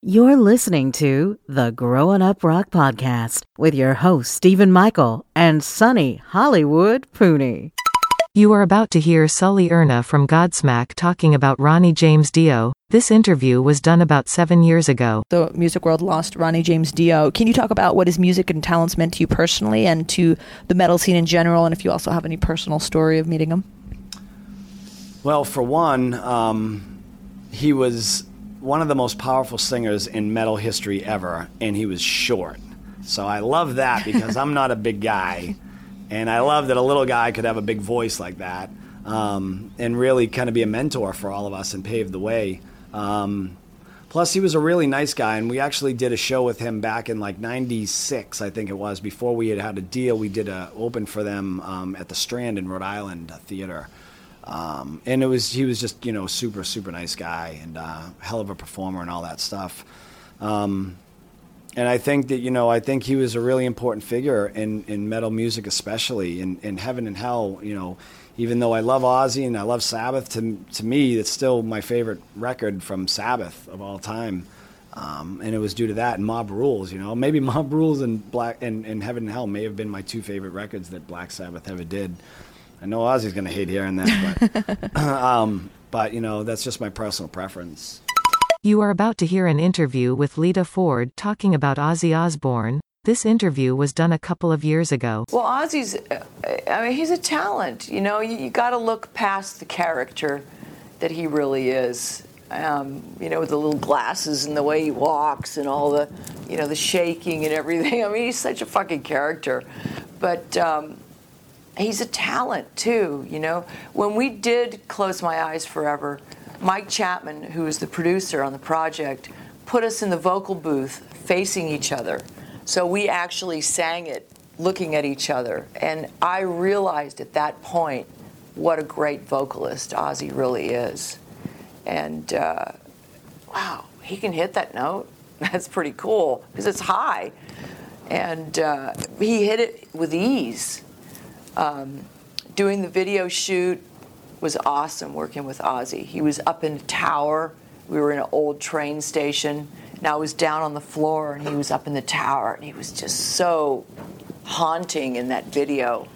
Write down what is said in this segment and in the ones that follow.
You're listening to the Growing Up Rock Podcast with your host, Stephen Michael and Sonny Hollywood Pooney. You are about to hear Sully Erna from Godsmack talking about Ronnie James Dio. This interview was done about seven years ago. The music world lost Ronnie James Dio. Can you talk about what his music and talents meant to you personally and to the metal scene in general, and if you also have any personal story of meeting him? Well, for one, um, he was one of the most powerful singers in metal history ever, and he was short. So I love that because I'm not a big guy, and I love that a little guy could have a big voice like that, um, and really kind of be a mentor for all of us and pave the way. Um, plus, he was a really nice guy, and we actually did a show with him back in like '96, I think it was, before we had had a deal. We did a open for them um, at the Strand in Rhode Island Theater. Um, and it was he was just you know super super nice guy and uh, hell of a performer and all that stuff. Um, and I think that you know I think he was a really important figure in, in metal music, especially in, in heaven and hell. You know, even though I love Ozzy and I love Sabbath, to to me it's still my favorite record from Sabbath of all time. Um, and it was due to that and Mob Rules. You know, maybe Mob Rules and Black and, and Heaven and Hell may have been my two favorite records that Black Sabbath ever did. I know Ozzy's going to hate hearing that, but, um, but you know that's just my personal preference. You are about to hear an interview with Lita Ford talking about Ozzy Osbourne. This interview was done a couple of years ago. Well, Ozzy's, uh, I mean, he's a talent. You know, you, you got to look past the character that he really is. Um, you know, with the little glasses and the way he walks and all the, you know, the shaking and everything. I mean, he's such a fucking character. But um, he's a talent too, you know. When we did Close My Eyes Forever, Mike Chapman, who was the producer on the project, put us in the vocal booth facing each other. So we actually sang it looking at each other. And I realized at that point what a great vocalist Ozzy really is. And uh, wow, he can hit that note. That's pretty cool because it's high. And uh, he hit it with ease. Um, doing the video shoot was awesome working with Ozzy. He was up in a tower. We were in an old train station. And I was down on the floor and he was up in the tower. And he was just so haunting in that video.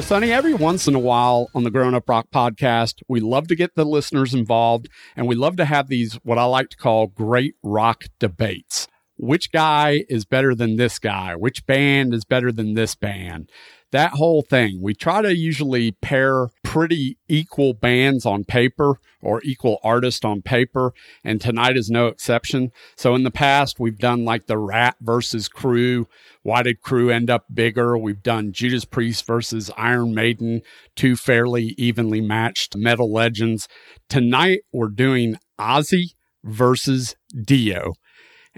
So, Sonny, every once in a while on the Grown Up Rock podcast, we love to get the listeners involved and we love to have these, what I like to call great rock debates. Which guy is better than this guy? Which band is better than this band? That whole thing. We try to usually pair pretty equal bands on paper or equal artists on paper, and tonight is no exception. So in the past, we've done like the Rat versus Crew. Why did Crew end up bigger? We've done Judas Priest versus Iron Maiden, two fairly evenly matched metal legends. Tonight, we're doing Ozzy versus Dio.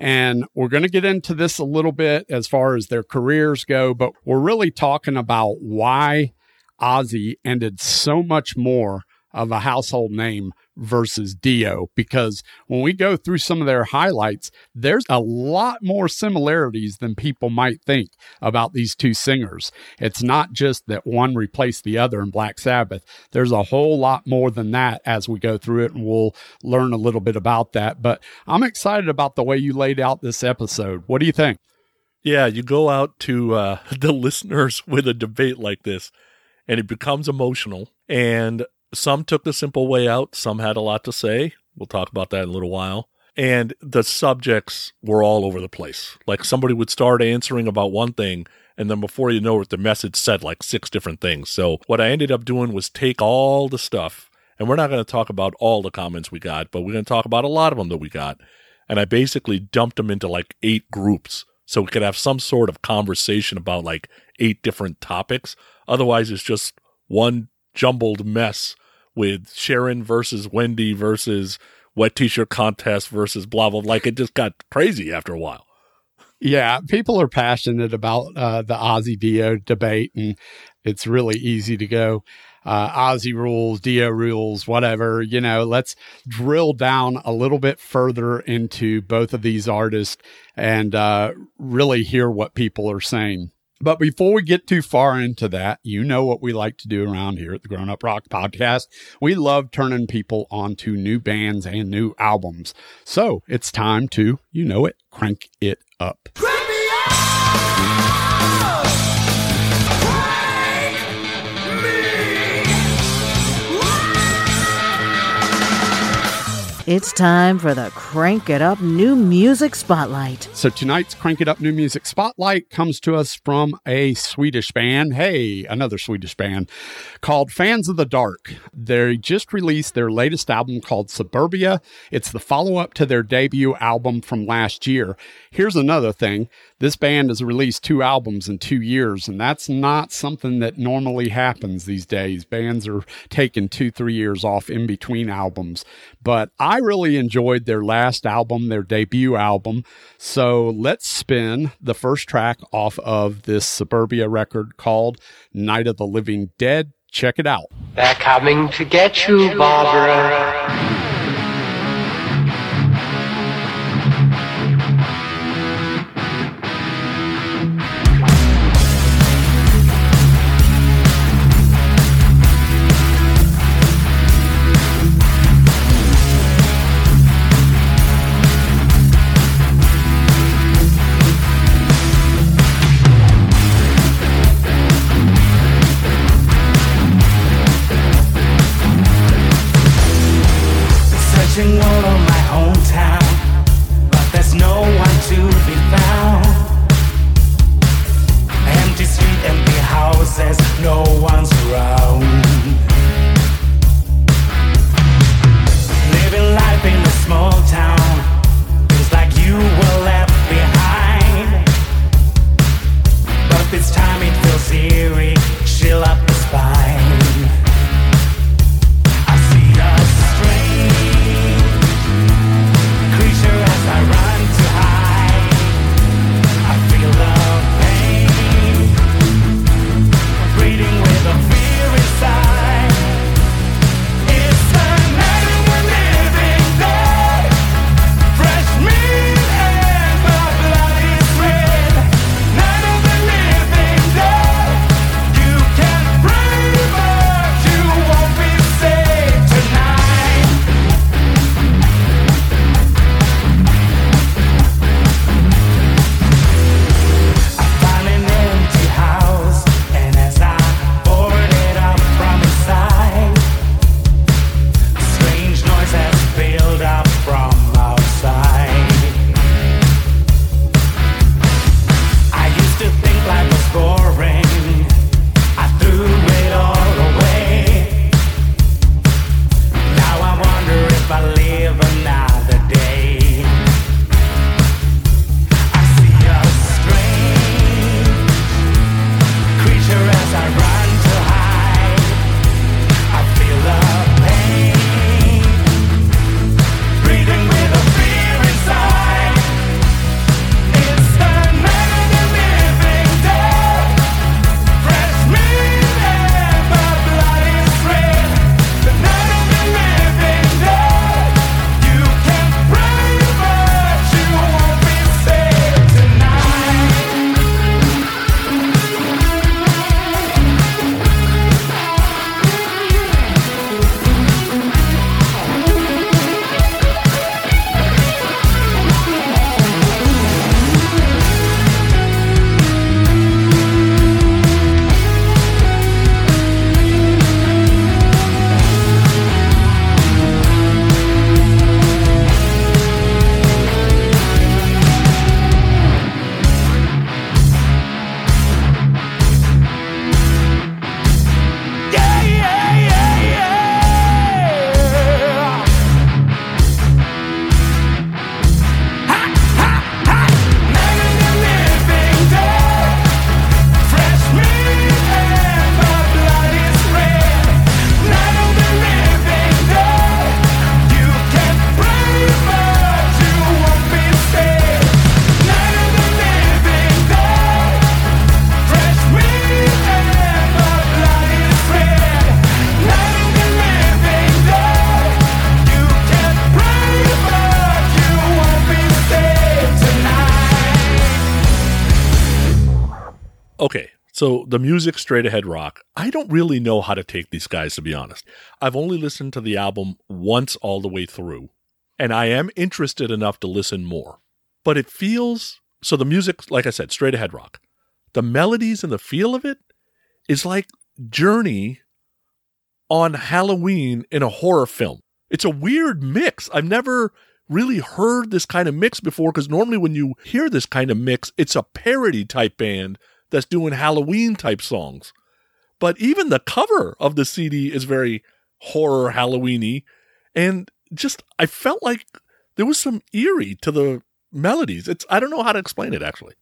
And we're going to get into this a little bit as far as their careers go, but we're really talking about why Ozzy ended so much more of a household name versus Dio because when we go through some of their highlights, there's a lot more similarities than people might think about these two singers. It's not just that one replaced the other in Black Sabbath. There's a whole lot more than that as we go through it and we'll learn a little bit about that. But I'm excited about the way you laid out this episode. What do you think? Yeah, you go out to uh, the listeners with a debate like this and it becomes emotional and some took the simple way out, some had a lot to say. We'll talk about that in a little while. And the subjects were all over the place. Like somebody would start answering about one thing, and then before you know it, the message said like six different things. So what I ended up doing was take all the stuff, and we're not going to talk about all the comments we got, but we're going to talk about a lot of them that we got. And I basically dumped them into like eight groups so we could have some sort of conversation about like eight different topics. Otherwise, it's just one jumbled mess with Sharon versus Wendy versus wet t-shirt contest versus blah blah. Like it just got crazy after a while. Yeah, people are passionate about uh, the Ozzy Dio debate, and it's really easy to go uh, Ozzy rules, Dio rules, whatever. You know, let's drill down a little bit further into both of these artists and uh, really hear what people are saying. But before we get too far into that, you know what we like to do around here at the Grown Up Rock Podcast. We love turning people onto new bands and new albums. So it's time to, you know it, crank it up. Crank It's time for the Crank It Up New Music Spotlight. So tonight's Crank It Up New Music Spotlight comes to us from a Swedish band. Hey, another Swedish band called Fans of the Dark. They just released their latest album called Suburbia. It's the follow up to their debut album from last year. Here's another thing this band has released two albums in two years, and that's not something that normally happens these days. Bands are taking two, three years off in between albums. But I really enjoyed their last album, their debut album. So let's spin the first track off of this Suburbia record called Night of the Living Dead. Check it out. They're coming to get you, Barbara. So the music straight ahead rock, I don't really know how to take these guys, to be honest. I've only listened to the album once all the way through, and I am interested enough to listen more. But it feels so the music, like I said, straight ahead rock. The melodies and the feel of it is like Journey on Halloween in a horror film. It's a weird mix. I've never really heard this kind of mix before because normally when you hear this kind of mix, it's a parody type band that's doing Halloween type songs. But even the cover of the CD is very horror Halloweeny. And just, I felt like there was some eerie to the melodies. It's, I don't know how to explain it actually.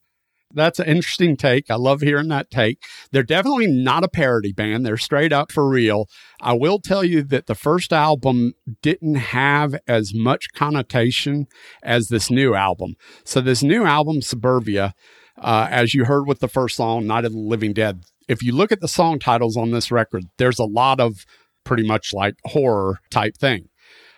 That's an interesting take. I love hearing that take. They're definitely not a parody band. They're straight up for real. I will tell you that the first album didn't have as much connotation as this new album. So this new album, Suburbia, uh, as you heard with the first song, Night of the Living Dead, if you look at the song titles on this record, there's a lot of pretty much like horror type thing.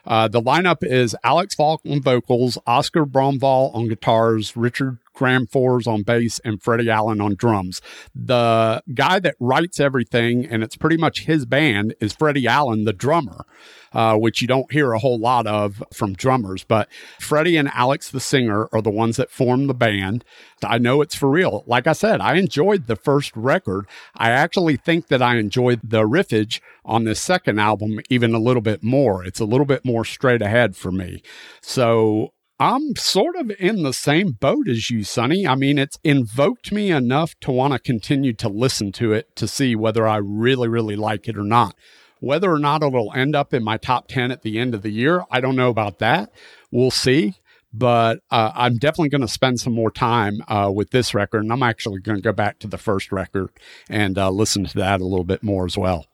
Uh, the lineup is Alex Falk on vocals, Oscar Bromvall on guitars, Richard Graham Fours on bass, and Freddie Allen on drums. The guy that writes everything, and it's pretty much his band, is Freddie Allen, the drummer, uh, which you don't hear a whole lot of from drummers. But Freddie and Alex, the singer, are the ones that form the band. I know it's for real. Like I said, I enjoyed the first record. I actually think that I enjoyed the riffage on this second album even a little bit more. It's a little bit more straight ahead for me. So I'm sort of in the same boat as you, Sonny. I mean, it's invoked me enough to want to continue to listen to it to see whether I really, really like it or not. Whether or not it'll end up in my top 10 at the end of the year, I don't know about that. We'll see. But uh, I'm definitely going to spend some more time uh, with this record. And I'm actually going to go back to the first record and uh, listen to that a little bit more as well.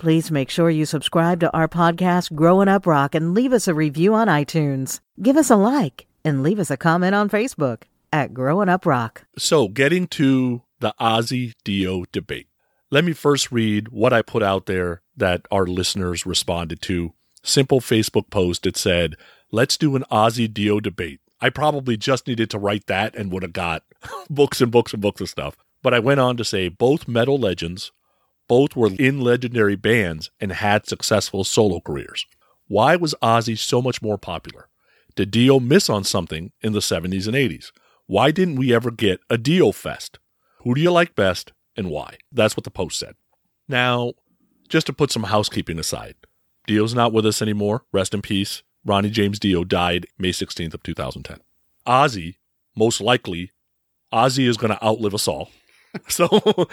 Please make sure you subscribe to our podcast, Growing Up Rock, and leave us a review on iTunes. Give us a like and leave us a comment on Facebook at Growing Up Rock. So, getting to the Ozzy Dio debate. Let me first read what I put out there that our listeners responded to. Simple Facebook post that said, Let's do an Ozzy Dio debate. I probably just needed to write that and would have got books and books and books of stuff. But I went on to say both metal legends both were in legendary bands and had successful solo careers. Why was Ozzy so much more popular? Did Dio miss on something in the 70s and 80s? Why didn't we ever get a Dio Fest? Who do you like best and why? That's what the post said. Now, just to put some housekeeping aside, Dio's not with us anymore. Rest in peace. Ronnie James Dio died May 16th of 2010. Ozzy, most likely, Ozzy is going to outlive us all. So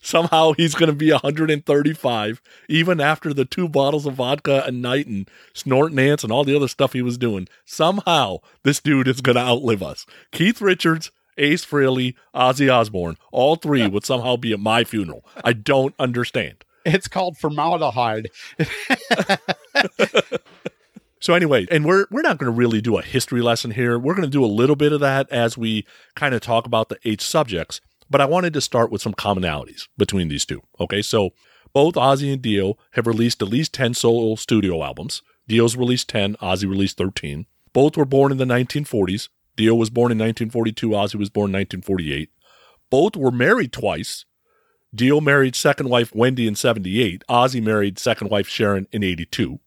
somehow he's going to be 135 even after the two bottles of vodka a night and snorting ants and all the other stuff he was doing. Somehow this dude is going to outlive us. Keith Richards, Ace Frehley, Ozzy Osbourne, all three would somehow be at my funeral. I don't understand. It's called formaldehyde. So anyway, and we're we're not going to really do a history lesson here. We're going to do a little bit of that as we kind of talk about the eight subjects. But I wanted to start with some commonalities between these two. Okay, so both Ozzy and Dio have released at least 10 solo studio albums. Dio's released 10, Ozzy released 13. Both were born in the 1940s. Dio was born in 1942, Ozzy was born in 1948. Both were married twice. Dio married second wife Wendy in 78. Ozzy married second wife Sharon in 82.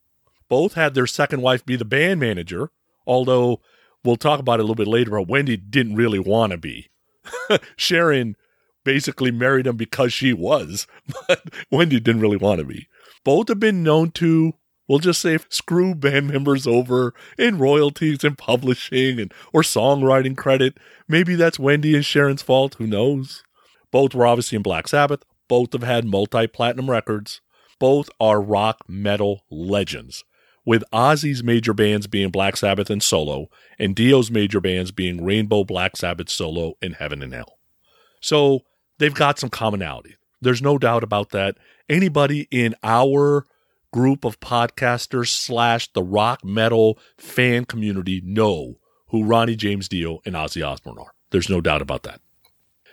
Both had their second wife be the band manager, although we'll talk about it a little bit later, but Wendy didn't really want to be. Sharon basically married him because she was, but Wendy didn't really want to be. Both have been known to, we'll just say, screw band members over in royalties and publishing and or songwriting credit. Maybe that's Wendy and Sharon's fault. Who knows? Both were obviously in Black Sabbath. Both have had multi-platinum records. Both are rock metal legends with Ozzy's major bands being Black Sabbath and Solo, and Dio's major bands being Rainbow, Black Sabbath, Solo, and Heaven and Hell. So they've got some commonality. There's no doubt about that. Anybody in our group of podcasters slash the rock metal fan community know who Ronnie James Dio and Ozzy Osbourne are. There's no doubt about that.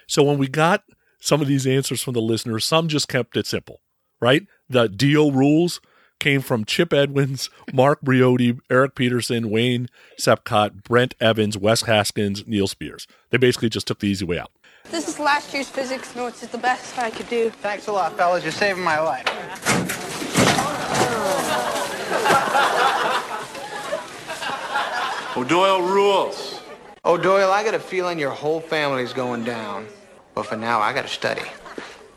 So when we got some of these answers from the listeners, some just kept it simple, right? The Dio rules came from Chip Edmonds, Mark Briody, Eric Peterson, Wayne Sepcott, Brent Evans, Wes Haskins, Neil Spears. They basically just took the easy way out. This is last year's physics notes. It's the best I could do. Thanks a lot, fellas. You're saving my life. O'Doyle rules. O'Doyle, I got a feeling your whole family's going down. But for now, I got to study.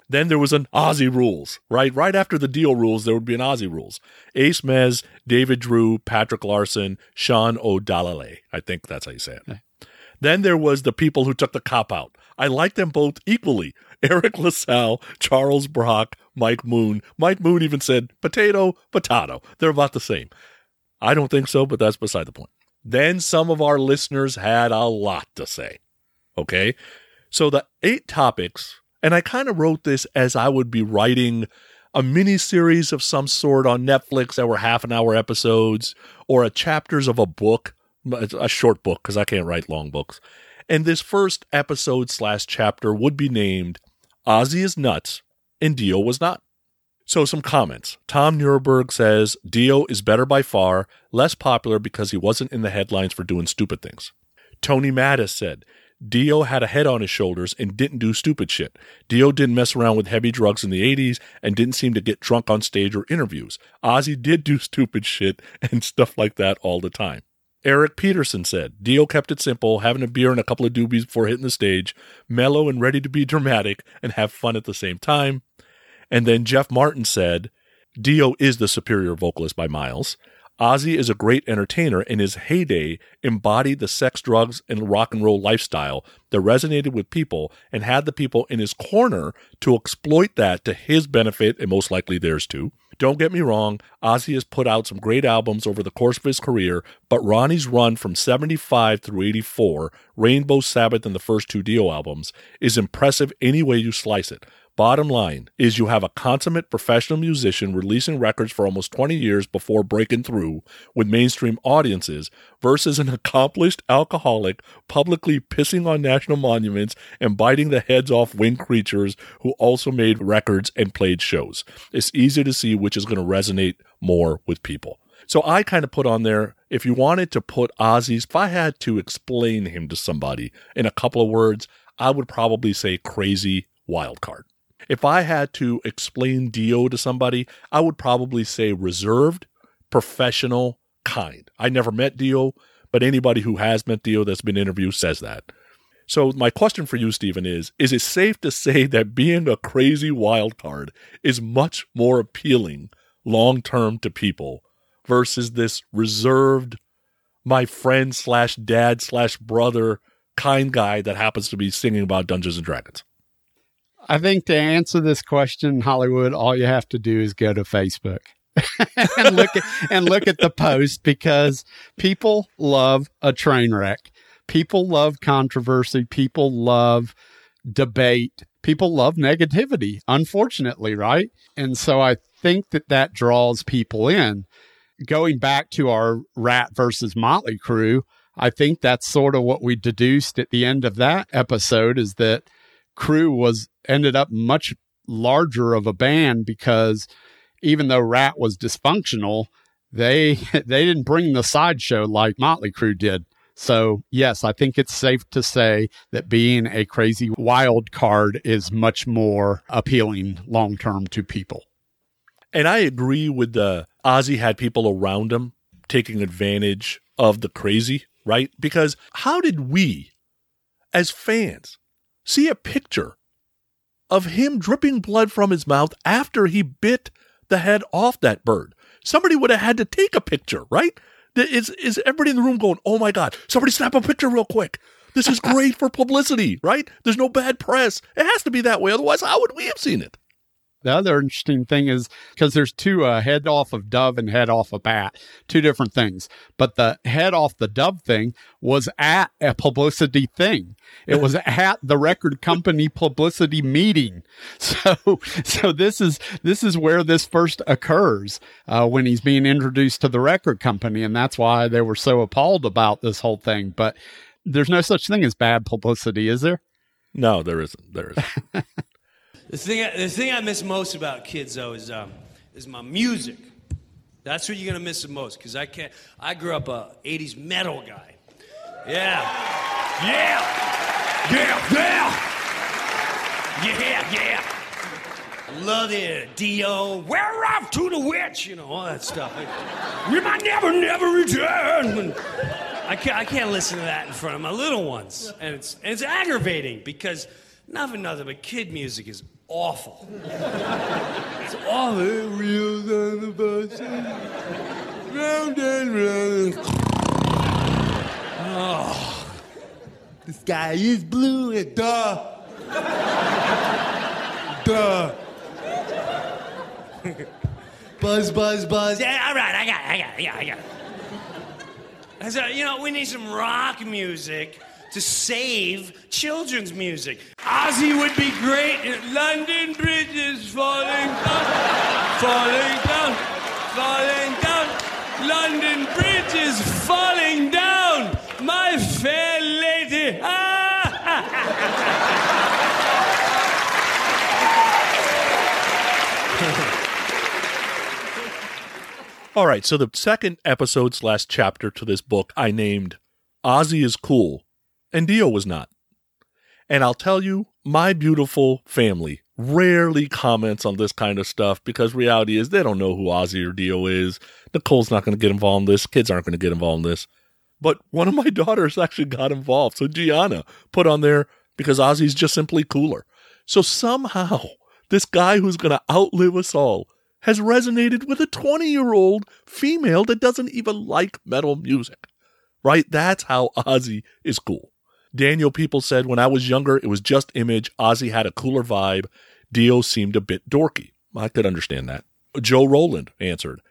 Then there was an Aussie rules, right? Right after the deal rules, there would be an Aussie rules. Ace Mez, David Drew, Patrick Larson, Sean O'Dallale. I think that's how you say it. Then there was the people who took the cop out. I like them both equally. Eric LaSalle, Charles Brock, Mike Moon. Mike Moon even said potato, potato. They're about the same. I don't think so, but that's beside the point. Then some of our listeners had a lot to say. Okay. So the eight topics, and I kind of wrote this as I would be writing a mini series of some sort on Netflix that were half an hour episodes or a chapters of a book, a short book, because I can't write long books. And this first episode slash chapter would be named Ozzy is Nuts and Dio was not. So, some comments. Tom Nuremberg says Dio is better by far, less popular because he wasn't in the headlines for doing stupid things. Tony Mattis said Dio had a head on his shoulders and didn't do stupid shit. Dio didn't mess around with heavy drugs in the 80s and didn't seem to get drunk on stage or interviews. Ozzy did do stupid shit and stuff like that all the time. Eric Peterson said, Dio kept it simple, having a beer and a couple of doobies before hitting the stage, mellow and ready to be dramatic and have fun at the same time. And then Jeff Martin said, Dio is the superior vocalist by miles. Ozzy is a great entertainer. In his heyday, embodied the sex, drugs, and rock and roll lifestyle that resonated with people and had the people in his corner to exploit that to his benefit and most likely theirs too. Don't get me wrong, Ozzy has put out some great albums over the course of his career, but Ronnie's run from 75 through 84, Rainbow Sabbath and the first two Dio albums, is impressive any way you slice it. Bottom line is you have a consummate professional musician releasing records for almost 20 years before breaking through with mainstream audiences versus an accomplished alcoholic publicly pissing on national monuments and biting the heads off winged creatures who also made records and played shows. It's easy to see which is going to resonate more with people. So I kind of put on there if you wanted to put Ozzy's, if I had to explain him to somebody in a couple of words, I would probably say crazy wild card. If I had to explain Dio to somebody, I would probably say reserved, professional, kind. I never met Dio, but anybody who has met Dio that's been interviewed says that. So my question for you, Stephen, is: Is it safe to say that being a crazy wild card is much more appealing long term to people versus this reserved, my friend slash dad slash brother kind guy that happens to be singing about Dungeons and Dragons? I think to answer this question, Hollywood, all you have to do is go to Facebook and look at and look at the post because people love a train wreck. People love controversy. People love debate. People love negativity, unfortunately, right? And so I think that that draws people in. Going back to our Rat versus Motley crew, I think that's sort of what we deduced at the end of that episode is that crew was ended up much larger of a band because even though Rat was dysfunctional, they they didn't bring the sideshow like Motley Crue did. So yes, I think it's safe to say that being a crazy wild card is much more appealing long term to people. And I agree with the Ozzy had people around him taking advantage of the crazy, right? Because how did we, as fans, see a picture of him dripping blood from his mouth after he bit the head off that bird. Somebody would have had to take a picture, right? Is, is everybody in the room going, oh my God, somebody snap a picture real quick? This is great for publicity, right? There's no bad press. It has to be that way. Otherwise, how would we have seen it? The other interesting thing is because there's two uh, head off of dove and head off of bat, two different things. But the head off the dove thing was at a publicity thing. It was at the record company publicity meeting. So, so this is this is where this first occurs uh, when he's being introduced to the record company, and that's why they were so appalled about this whole thing. But there's no such thing as bad publicity, is there? No, there isn't. There isn't. The thing, I, the thing I miss most about kids, though, is, um, is my music. That's what you're gonna miss the most, because I can't. I grew up a '80s metal guy. Yeah, yeah, yeah, yeah, yeah, yeah. Love it, Dio. We're off to the witch, you know all that stuff. We might never, never return. I can't, I can't listen to that in front of my little ones, and it's and it's aggravating because nothing, nothing but kid music is awful. It's awful. Wheels on the bus, round and round. Oh, the sky is blue and duh, duh. buzz, buzz, buzz. Yeah, all right, I got, it, I got, it, I got, I got. it. I said, you know, we need some rock music to save children's music. Ozzy would be great. London Bridge is falling down, falling down, falling down. London Bridge is falling down, my fair lady. Ah, ah, ah. All right, so the second episode slash chapter to this book I named Ozzy is cool, and Dio was not. And I'll tell you, my beautiful family rarely comments on this kind of stuff because reality is they don't know who Ozzy or Dio is. Nicole's not going to get involved in this. Kids aren't going to get involved in this. But one of my daughters actually got involved. So Gianna put on there because Ozzy's just simply cooler. So somehow this guy who's going to outlive us all has resonated with a 20 year old female that doesn't even like metal music. Right? That's how Ozzy is cool. Daniel People said, When I was younger, it was just image. Ozzy had a cooler vibe. Dio seemed a bit dorky. I could understand that. Joe Rowland answered,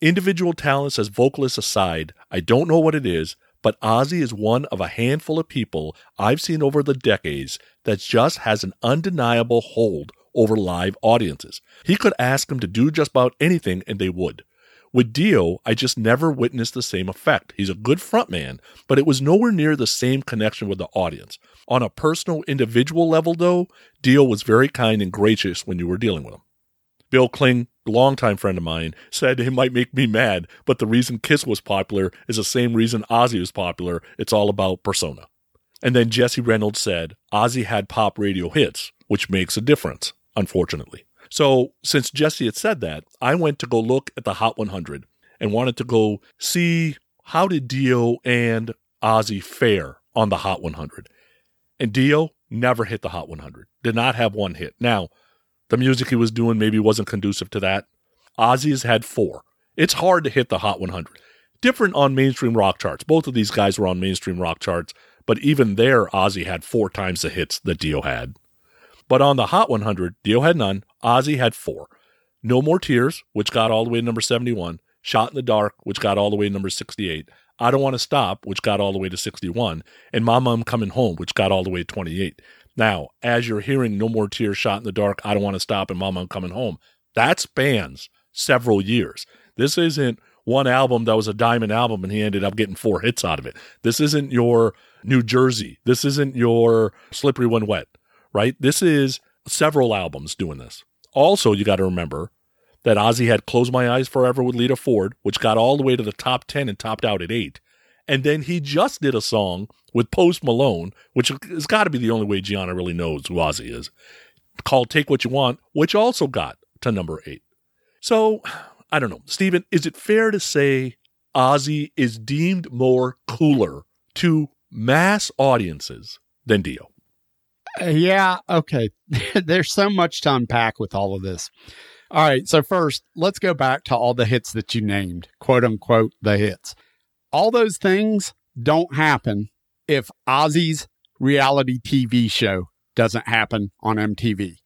Individual talents as vocalists aside, I don't know what it is, but Ozzy is one of a handful of people I've seen over the decades that just has an undeniable hold over live audiences. He could ask them to do just about anything and they would. With Dio, I just never witnessed the same effect. He's a good frontman, but it was nowhere near the same connection with the audience. On a personal, individual level, though, Dio was very kind and gracious when you were dealing with him. Bill Kling, longtime friend of mine, said it might make me mad, but the reason Kiss was popular is the same reason Ozzy was popular. It's all about persona. And then Jesse Reynolds said Ozzy had pop radio hits, which makes a difference, unfortunately. So, since Jesse had said that, I went to go look at the Hot 100 and wanted to go see how did Dio and Ozzy fare on the Hot 100. And Dio never hit the Hot 100. Did not have one hit. Now, the music he was doing maybe wasn't conducive to that. Ozzy has had four. It's hard to hit the Hot 100. Different on mainstream rock charts. Both of these guys were on mainstream rock charts, but even there, Ozzy had four times the hits that Dio had. But on the Hot 100, Dio had none. Ozzy had four. No More Tears, which got all the way to number 71. Shot in the Dark, which got all the way to number 68. I Don't Want to Stop, which got all the way to 61. And Mama I'm Coming Home, which got all the way to 28. Now, as you're hearing No More Tears, Shot in the Dark, I Don't Want to Stop, and Mama I'm Coming Home, that spans several years. This isn't one album that was a diamond album and he ended up getting four hits out of it. This isn't your New Jersey. This isn't your Slippery When Wet right? This is several albums doing this. Also, you got to remember that Ozzy had Close My Eyes Forever with Lita Ford, which got all the way to the top 10 and topped out at 8. And then he just did a song with Post Malone, which has got to be the only way Gianna really knows who Ozzy is, called Take What You Want, which also got to number 8. So, I don't know. Stephen, is it fair to say Ozzy is deemed more cooler to mass audiences than Dio? Yeah, okay. There's so much to unpack with all of this. All right, so first, let's go back to all the hits that you named, quote unquote, the hits. All those things don't happen if Ozzy's reality TV show doesn't happen on MTV.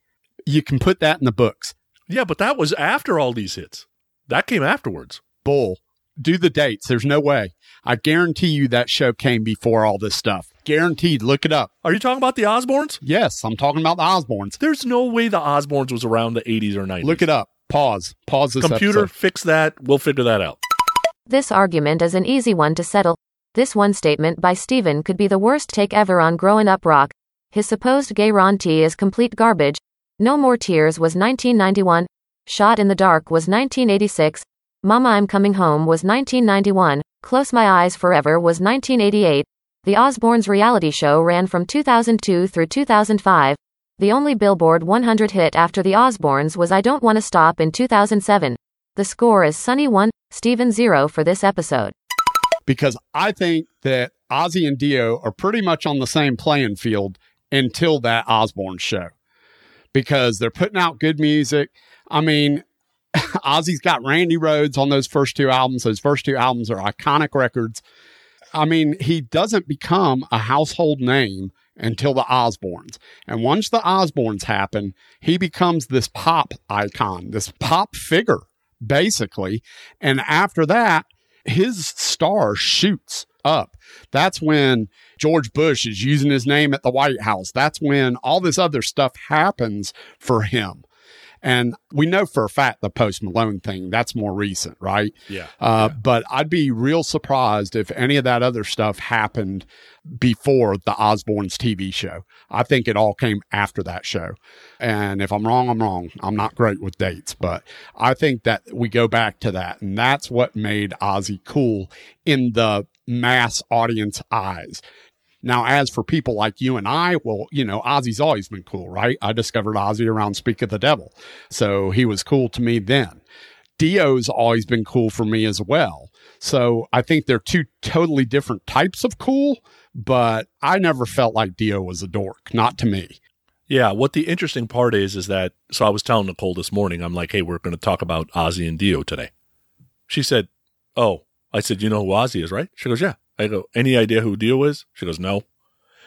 You can put that in the books. Yeah, but that was after all these hits. That came afterwards. Bull. Do the dates. There's no way. I guarantee you that show came before all this stuff. Guaranteed. Look it up. Are you talking about the Osbournes? Yes, I'm talking about the Osbournes. There's no way the Osbournes was around the 80s or 90s. Look it up. Pause. Pause this Computer, episode. fix that. We'll figure that out. This argument is an easy one to settle. This one statement by Steven could be the worst take ever on Growing Up Rock. His supposed gay Ron T is complete garbage. No More Tears was 1991. Shot in the Dark was 1986. Mama I'm Coming Home was 1991, Close My Eyes Forever was 1988, The Osbournes reality show ran from 2002 through 2005. The only Billboard 100 hit after The Osbournes was I Don't Wanna Stop in 2007. The score is Sunny 1, Steven 0 for this episode. because I think that Ozzy and Dio are pretty much on the same playing field until that Osbourne show because they're putting out good music. I mean, Ozzy's got Randy Rhodes on those first two albums. Those first two albums are iconic records. I mean, he doesn't become a household name until the Osbournes. And once the Osbournes happen, he becomes this pop icon, this pop figure, basically. And after that, his star shoots up. That's when George Bush is using his name at the White House. That's when all this other stuff happens for him. And we know for a fact the Post Malone thing, that's more recent, right? Yeah. Uh, But I'd be real surprised if any of that other stuff happened before the Osbournes TV show. I think it all came after that show. And if I'm wrong, I'm wrong. I'm not great with dates, but I think that we go back to that. And that's what made Ozzy cool in the mass audience eyes. Now, as for people like you and I, well, you know, Ozzy's always been cool, right? I discovered Ozzy around Speak of the Devil. So he was cool to me then. Dio's always been cool for me as well. So I think they're two totally different types of cool, but I never felt like Dio was a dork, not to me. Yeah, what the interesting part is is that so I was telling Nicole this morning, I'm like, hey, we're going to talk about Ozzy and Dio today. She said, "Oh," I said, "You know who Ozzy is, right?" She goes, "Yeah." I go, "Any idea who Dio is?" She goes, "No."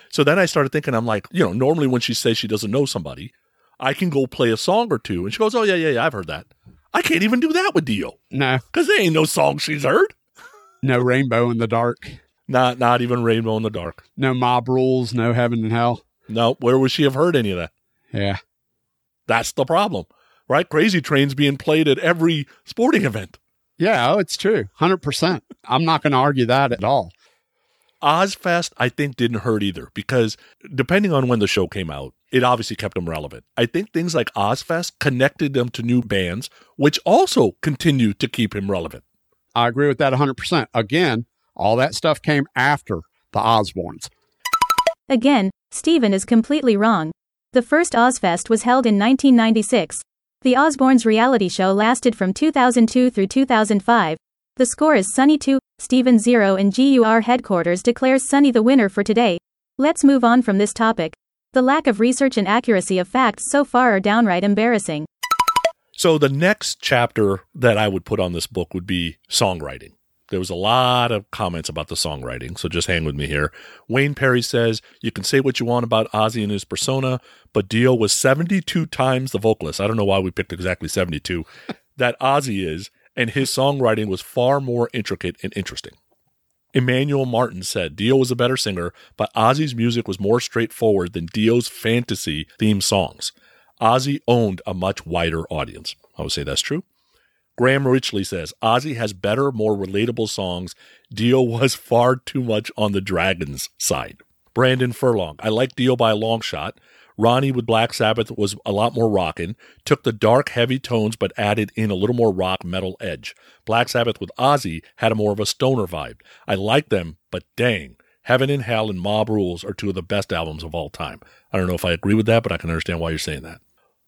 So then I started thinking, I'm like, you know, normally when she says she doesn't know somebody, I can go play a song or two, and she goes, "Oh yeah, yeah, yeah, I've heard that." I can't even do that with Dio No, because there ain't no song she's heard. no rainbow in the dark, Not, not even Rainbow in the Dark. no mob rules, no heaven and hell. No, where would she have heard any of that? Yeah. That's the problem, right? Crazy Train's being played at every sporting event. Yeah, oh, it's true. 100%. I'm not going to argue that at all. Ozfest, I think, didn't hurt either because depending on when the show came out, it obviously kept them relevant. I think things like Ozfest connected them to new bands, which also continued to keep him relevant. I agree with that 100%. Again, all that stuff came after the Osbournes. Again, Stephen is completely wrong. The first Ozfest was held in 1996. The Osbournes reality show lasted from 2002 through 2005. The score is Sonny 2, Stephen 0, and GUR headquarters declares Sonny the winner for today. Let's move on from this topic. The lack of research and accuracy of facts so far are downright embarrassing. So the next chapter that I would put on this book would be songwriting. There was a lot of comments about the songwriting, so just hang with me here. Wayne Perry says, You can say what you want about Ozzy and his persona, but Dio was 72 times the vocalist. I don't know why we picked exactly 72. that Ozzy is, and his songwriting was far more intricate and interesting. Emmanuel Martin said Dio was a better singer, but Ozzy's music was more straightforward than Dio's fantasy theme songs. Ozzy owned a much wider audience. I would say that's true. Graham Richley says Ozzy has better, more relatable songs. Dio was far too much on the Dragons side. Brandon Furlong, I like Dio by a long shot. Ronnie with Black Sabbath was a lot more rockin', took the dark, heavy tones, but added in a little more rock metal edge. Black Sabbath with Ozzy had a more of a stoner vibe. I like them, but dang, Heaven and Hell and Mob Rules are two of the best albums of all time. I don't know if I agree with that, but I can understand why you're saying that.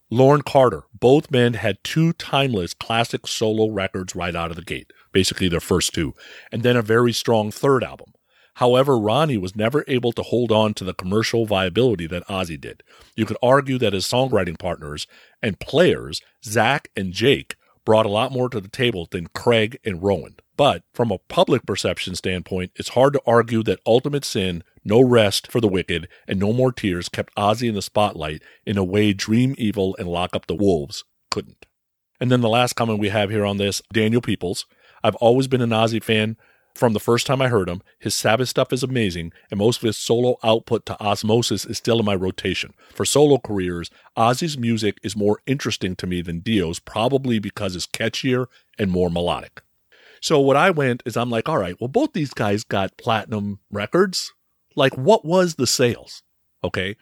Lauren Carter, both men had two timeless classic solo records right out of the gate, basically their first two, and then a very strong third album. However, Ronnie was never able to hold on to the commercial viability that Ozzy did. You could argue that his songwriting partners and players, Zakk and Jake, brought a lot more to the table than Craig and Rowan. But from a public perception standpoint, it's hard to argue that Ultimate Sin, No Rest for the Wicked, and No More Tears kept Ozzy in the spotlight in a way Dream Evil and Lock Up the Wolves couldn't. And then the last comment we have here on this Daniel Peoples. I've always been an Ozzy fan from the first time I heard him. His Sabbath stuff is amazing, and most of his solo output to Ozzmosis is still in my rotation. For solo careers, Ozzy's music is more interesting to me than Dio's, probably because it's catchier and more melodic. So what I went is I'm like, all right, well, both these guys got platinum records. Like, what was the sales? Okay.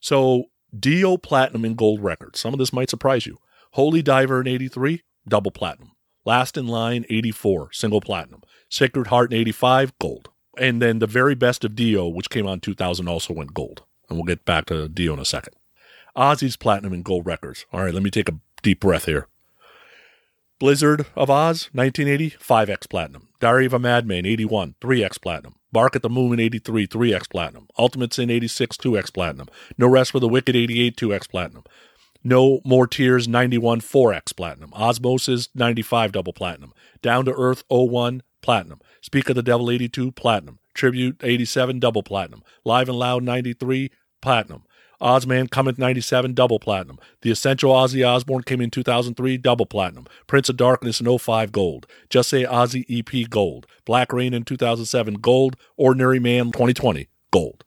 So Dio platinum and gold records. Some of this might surprise you. Holy Diver in 83, double platinum. Last in Line 84, single platinum. Sacred Heart in 85, gold. And then the very best of Dio, which came out in 2000, also went gold. And we'll get back to Dio in a second. Ozzy's platinum and gold records. All right, let me take a deep breath here. Blizzard of Ozz, 1980, 5x platinum. Diary of a Madman, 81, 3x platinum. Bark at the Moon, in 83, 3x platinum. Ultimate Sin, 86, 2x platinum. No Rest for the Wicked, 88, 2x platinum. No More Tears, 91, 4x platinum. Ozzmosis, 95, double platinum. Down to Earth, 01, platinum. Speak of the Devil, 82, platinum. Tribute, 87, double platinum. Live and Loud, 93, platinum. Ozzman Cometh 97, double platinum. The Essential Ozzy Osbourne came in 2003, double platinum. Prince of Darkness in 05, gold. Just Say Ozzy EP, gold. Black Rain in 2007, gold. Ordinary Man 2020, gold.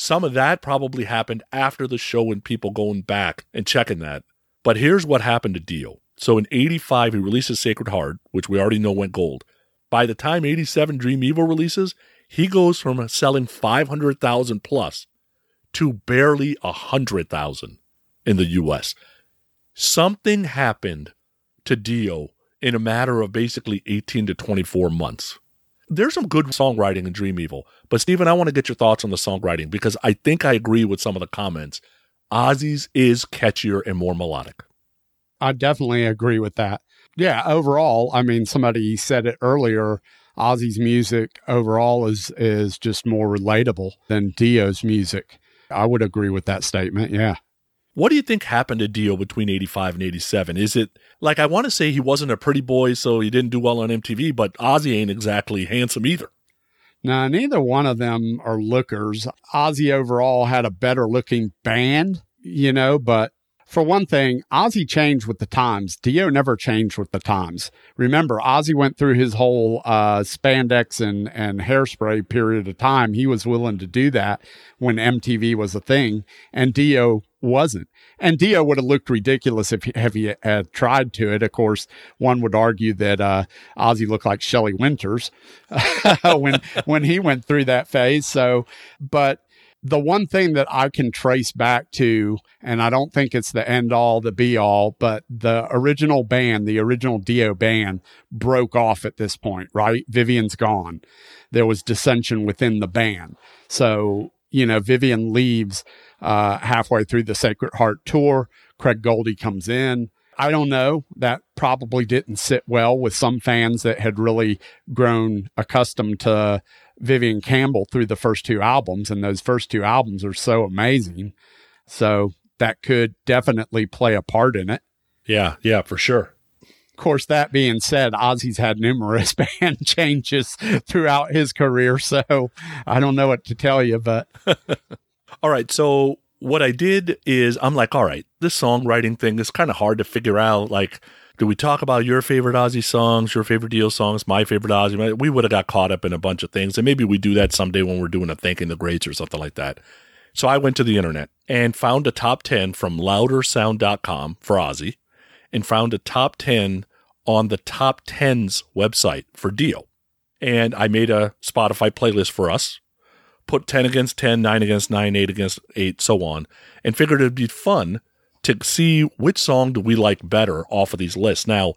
Some of that probably happened after the show and people going back and checking that. But here's what happened to Dio. So in 85, he releases Sacred Heart, which we already know went gold. By the time 87 Dream Evil releases, he goes from selling 500,000 plus to barely a hundred thousand in the US. Something happened to Dio in a matter of basically 18 to 24 months. There's some good songwriting in Dream Evil, but Stephen, I want to get your thoughts on the songwriting because I think I agree with some of the comments. Ozzy's is catchier and more melodic. I definitely agree with that. Yeah, overall, I mean, somebody said it earlier. Ozzy's music overall is is just more relatable than Dio's music. I would agree with that statement. Yeah. What do you think happened to Dio between 85 and 87? Is it like I want to say he wasn't a pretty boy, so he didn't do well on MTV, but Ozzy ain't exactly handsome either. Now, neither one of them are lookers. Ozzy overall had a better looking band, you know, but for one thing, Ozzy changed with the times. Dio never changed with the times. Remember, Ozzy went through his whole uh, spandex and, and hairspray period of time. He was willing to do that when MTV was a thing, and Dio wasn't. And Dio would have looked ridiculous if he, if he had tried to it. Of course, one would argue that uh, Ozzy looked like Shelley Winters when when he went through that phase. So, but the one thing that I can trace back to, and I don't think it's the end all, the be all, but the original band, the original Dio band broke off at this point, right? Vivian's gone. There was dissension within the band. So, you know, Vivian leaves uh, halfway through the Sacred Heart tour. Craig Goldy comes in. I don't know. That probably didn't sit well with some fans that had really grown accustomed to Vivian Campbell through the first two albums, and those first two albums are so amazing. So that could definitely play a part in it. Yeah, yeah, for sure. Of course, that being said, Ozzy's had numerous band changes throughout his career, so I don't know what to tell you, but. all right, so what I did is I'm like, all right, this songwriting thing is kind of hard to figure out. Like, do we talk about your favorite Ozzy songs, your favorite Dio songs, my favorite Ozzy? We would have got caught up in a bunch of things, and maybe we do that someday when we're doing a thanking the greats or something like that. So I went to the internet and found a top 10 from loudersound.com for Ozzy and found a top 10 on the top 10s website for Dio. And I made a Spotify playlist for us, put 10 against 10, 9 against 9, 8 against 8, so on, and figured it'd be fun to see which song do we like better off of these lists. Now,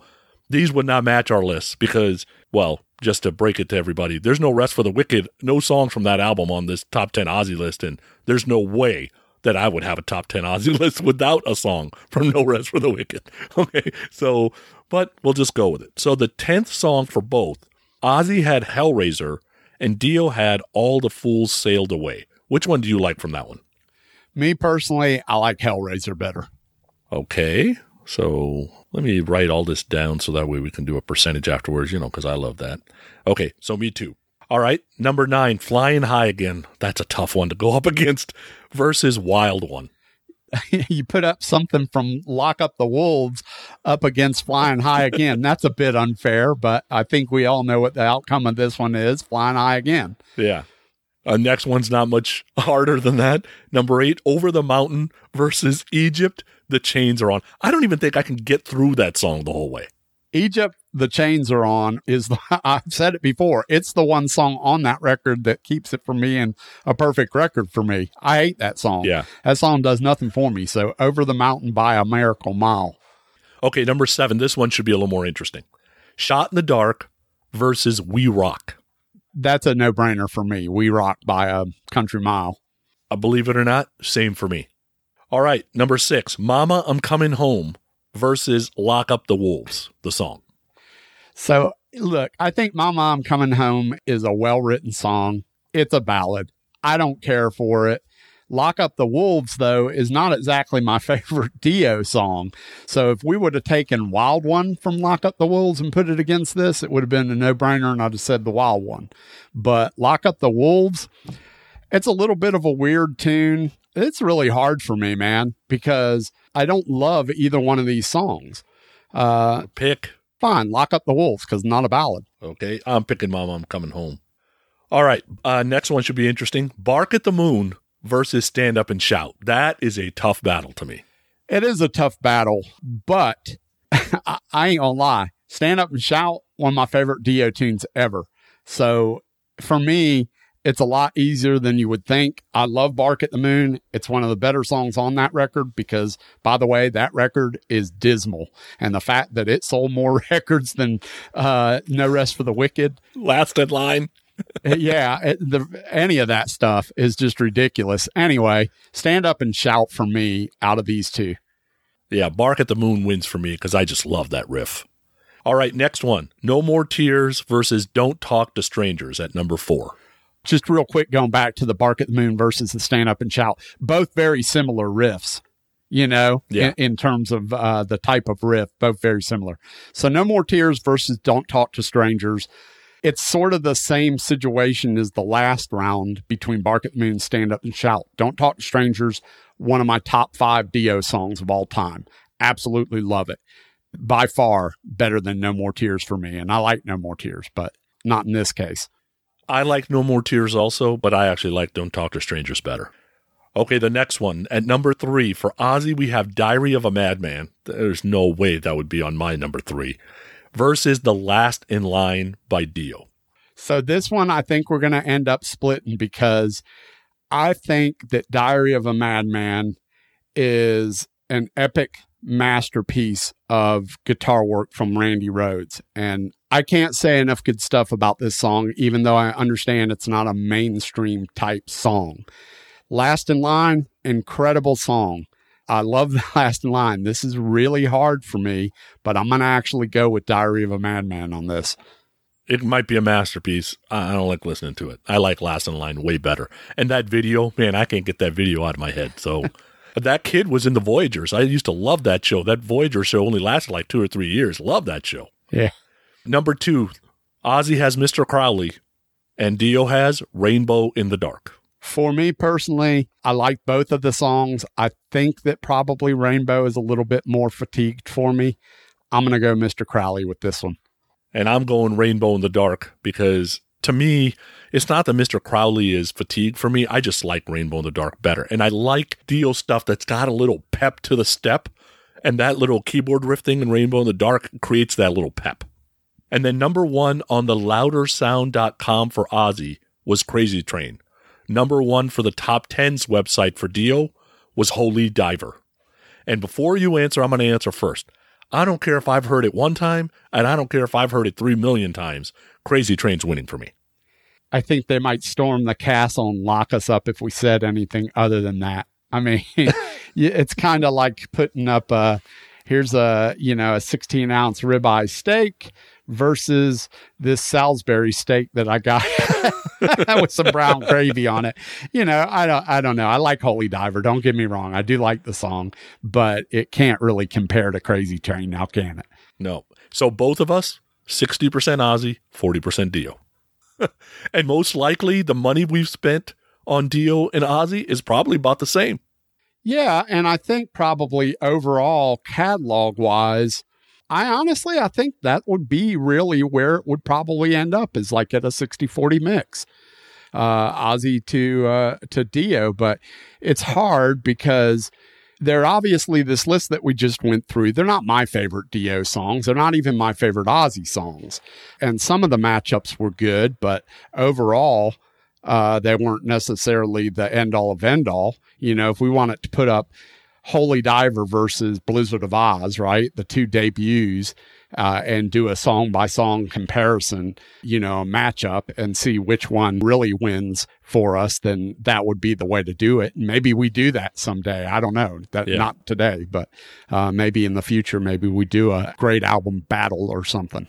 these would not match our lists because, well, just to break it to everybody, there's no Rest for the Wicked, no songs from that album on this top 10 Ozzy list, and there's no way that I would have a top 10 Ozzy list without a song from No Rest for the Wicked. Okay, so, but we'll just go with it. So the 10th song for both, Ozzy had Hellraiser and Dio had All the Fools Sailed Away. Which one do you like from that one? Me personally, I like Hellraiser better. Okay. So let me write all this down so that way we can do a percentage afterwards, you know, because I love that. Okay. So me too. All right. Number nine, Flying High again. That's a tough one to go up against versus Wild One. you put up something from Lock Up the Wolves up against Flying High again. That's a bit unfair, but I think we all know what the outcome of this one is Flying High again. Yeah. Uh, next one's not much harder than that. Number eight, Over the Mountain versus Egypt. The chains are on. I don't even think I can get through that song the whole way. Egypt, the chains are on is the, I've said it before. It's the one song on that record that keeps it from being a perfect record for me. I hate that song. Yeah. That song does nothing for me. So Over the Mountain by a Miracle Mile. Okay, number seven. This one should be a little more interesting. Shot in the Dark versus We Rock. That's a no brainer for me. We Rock by a country mile. Uh, believe it or not, same for me. All right, number six, Mama, I'm Coming Home versus Lock Up the Wolves, the song. So, look, I think Mama, I'm Coming Home is a well written song. It's a ballad. I don't care for it. Lock Up the Wolves, though, is not exactly my favorite Dio song. So if we would have taken Wild One from Lock Up the Wolves and put it against this, it would have been a no brainer and I'd have said the Wild One. But Lock Up the Wolves, it's a little bit of a weird tune. It's really hard for me, man, because I don't love either one of these songs. Uh, Pick. Fine, Lock Up the Wolves because not a ballad. Okay, I'm picking Mama, I'm Coming Home. All right, uh, next one should be interesting. Bark at the Moon versus Stand Up and Shout. That is a tough battle to me. It is a tough battle, but I, I ain't gonna lie. Stand Up and Shout, one of my favorite Dio tunes ever. So for me, it's a lot easier than you would think. I love Bark at the Moon. It's one of the better songs on that record because, by the way, that record is dismal. And the fact that it sold more records than uh, No Rest for the Wicked. Last in line. yeah, it, the, any of that stuff is just ridiculous. Anyway, stand up and shout for me out of these two. Yeah, Bark at the Moon wins for me because I just love that riff. All right, next one No More Tears versus Don't Talk to Strangers at number four. Just real quick, going back to the Bark at the Moon versus the Stand Up and Shout, both very similar riffs, you know, Yeah. in, in terms of uh, the type of riff, both very similar. So, No More Tears versus Don't Talk to Strangers. It's sort of the same situation as the last round between Bark at the Moon, Stand Up and Shout. Don't Talk to Strangers, one of my top five Dio songs of all time. Absolutely love it. By far better than No More Tears for me. And I like No More Tears, but not in this case. I like No More Tears also, but I actually like Don't Talk to Strangers better. Okay, the next one. At number three, for Ozzy, we have Diary of a Madman. There's no way that would be on my number three. Versus The Last in Line by Dio. So this one, I think we're going to end up splitting because I think that Diary of a Madman is an epic masterpiece of guitar work from Randy Rhoads. And I can't say enough good stuff about this song, even though I understand it's not a mainstream type song. Last in Line, incredible song. I love the last in line. This is really hard for me, but I'm going to actually go with Diary of a Madman on this. It might be a masterpiece. I I don't like listening to it. I like Last in Line way better. And that video, man, I can't get that video out of my head. So that kid was in the Voyagers. I used to love that show. That Voyager show only lasted like two or three years. Love that show. Yeah. Number two, Ozzy has Mr. Crowley, and Dio has Rainbow in the Dark. For me personally, I like both of the songs. I think that probably Rainbow is a little bit more fatigued for me. I'm going to go Mr. Crowley with this one. And I'm going Rainbow in the Dark because to me, it's not that Mr. Crowley is fatigued for me. I just like Rainbow in the Dark better. And I like Dio stuff that's got a little pep to the step. And that little keyboard riff thing in Rainbow in the Dark creates that little pep. And then number one on the loudersound.com for Ozzy was Crazy Train. Number one for the top 10s website for Dio was Holy Diver. And before you answer, I'm going to answer first. I don't care if I've heard it one time, and I don't care if I've heard it three million times. Crazy Train's winning for me. I think they might storm the castle and lock us up if we said anything other than that. I mean, it's kind of like putting up a here's a you know a 16 ounce ribeye steak versus this Salisbury steak that I got with some brown gravy on it. You know, I don't I don't know. I like Holy Diver. Don't get me wrong. I do like the song, but it can't really compare to Crazy Train now, can it? No. So both of us, 60% Ozzy, 40% Dio. and most likely the money we've spent on Dio and Ozzy is probably about the same. Yeah, and I think probably overall catalog wise, I honestly I think that would be really where it would probably end up is like at a 60-40 mix. Uh Ozzy to uh to Dio, but it's hard because they're obviously this list that we just went through. They're not my favorite Dio songs. They're not even my favorite Ozzy songs. And some of the matchups were good, but overall, uh, they weren't necessarily the end all of end all. You know, if we wanted to put up Holy Diver versus Blizzard of Ozz, right? The two debuts. uh, and do a song by song comparison, you know, matchup and see which one really wins for us, then that would be the way to do it. Maybe we do that someday. I don't know. That Yeah. not today, but uh, maybe in the future, maybe we do a great album battle or something.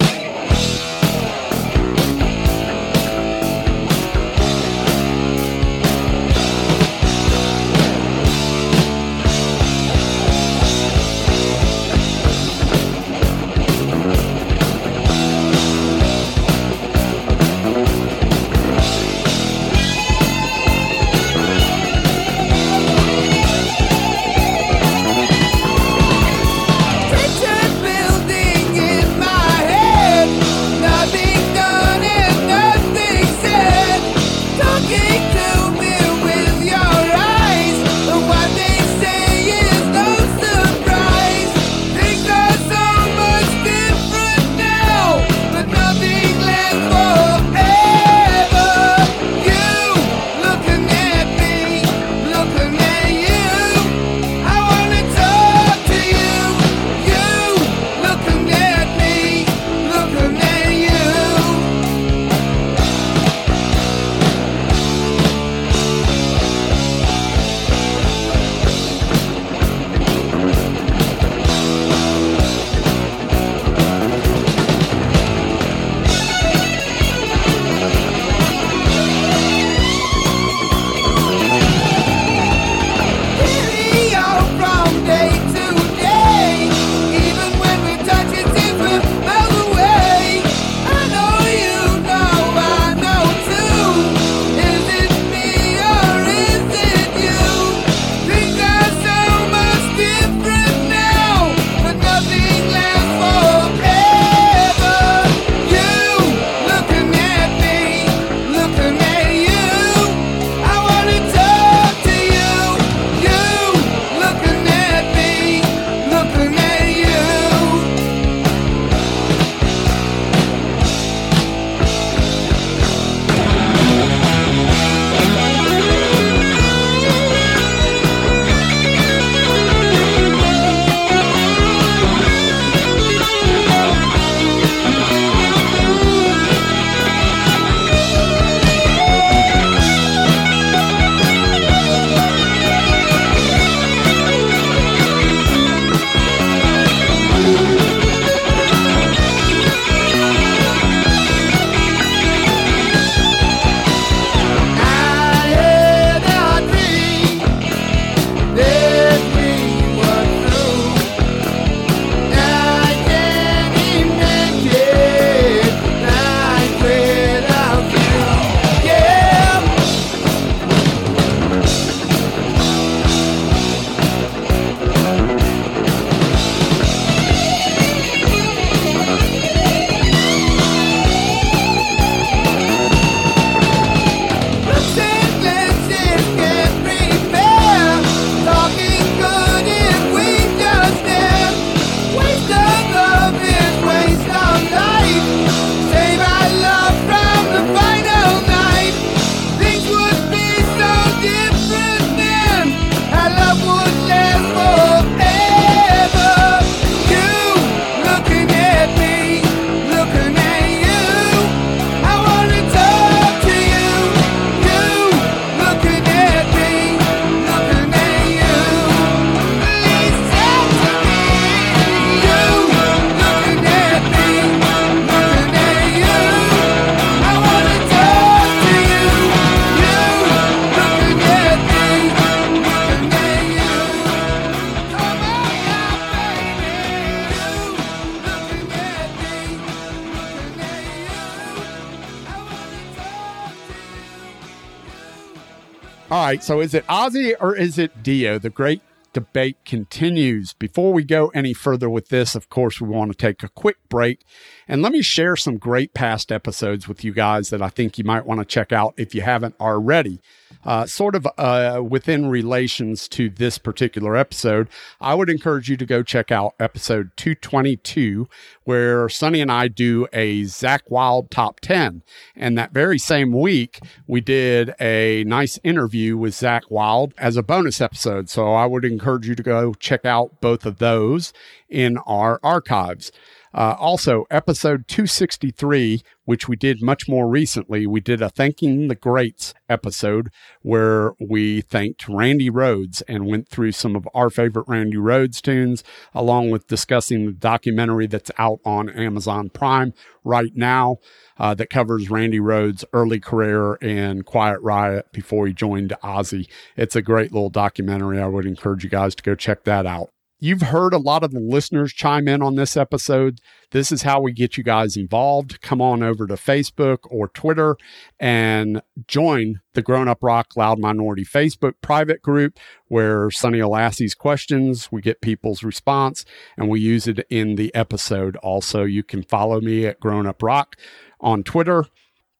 Right. So is it Ozzy or is it Dio? The great debate continues. Before we go any further with this, of course, we want to take a quick break and let me share some great past episodes with you guys that I think you might want to check out if you haven't already. Uh, sort of uh, within relations to this particular episode, I would encourage you to go check out episode 222, where Sonny and I do a Zakk Wylde top 10. And that very same week, we did a nice interview with Zakk Wylde as a bonus episode. So I would encourage you to go check out both of those in our archives. Uh, also, episode 263, which we did much more recently, we did a Thanking the Greats episode where we thanked Randy Rhoads and went through some of our favorite Randy Rhoads tunes, along with discussing the documentary that's out on Amazon Prime right now uh, that covers Randy Rhoads' early career and Quiet Riot before he joined Ozzy. It's a great little documentary. I would encourage you guys to go check that out. You've heard a lot of the listeners chime in on this episode. This is how we get you guys involved. Come on over to Facebook or Twitter and join the Growin' Up Rock Loud Minority Facebook private group where Sonny will ask these questions. We get people's response and we use it in the episode. Also, you can follow me at Growin' Up Rock on Twitter.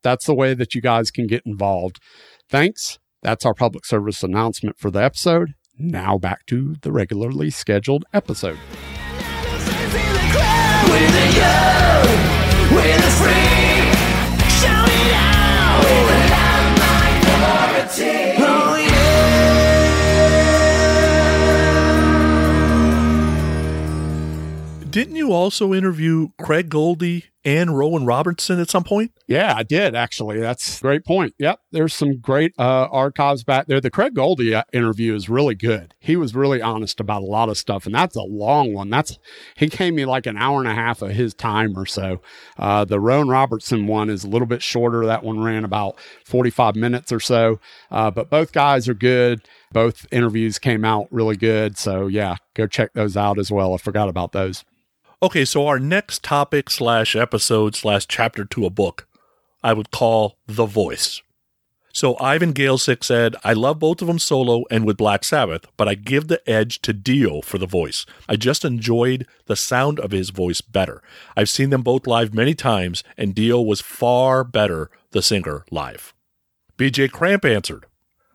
That's the way that you guys can get involved. Thanks. That's our public service announcement for the episode. Now back to the regularly scheduled episode. Didn't you also interview Craig Goldy and Rowan Robertson at some point? Yeah, I did actually. That's great point. Yep, there's some great uh, archives back there. The Craig Goldy uh, interview is really good. He was really honest about a lot of stuff, and that's a long one. That's he gave me like an hour and a half of his time or so. Uh, the Rowan Robertson one is a little bit shorter. That one ran about 45 minutes or so, uh, but both guys are good. Both interviews came out really good. So yeah, go check those out as well. I forgot about those. Okay, so our next topic slash episode slash chapter to a book, I would call The Voice. So Ivan Galesick said, I love both of them solo and with Black Sabbath, but I give the edge to Dio for the voice. I just enjoyed the sound of his voice better. I've seen them both live many times, and Dio was far better, the singer, live. BJ Cramp answered,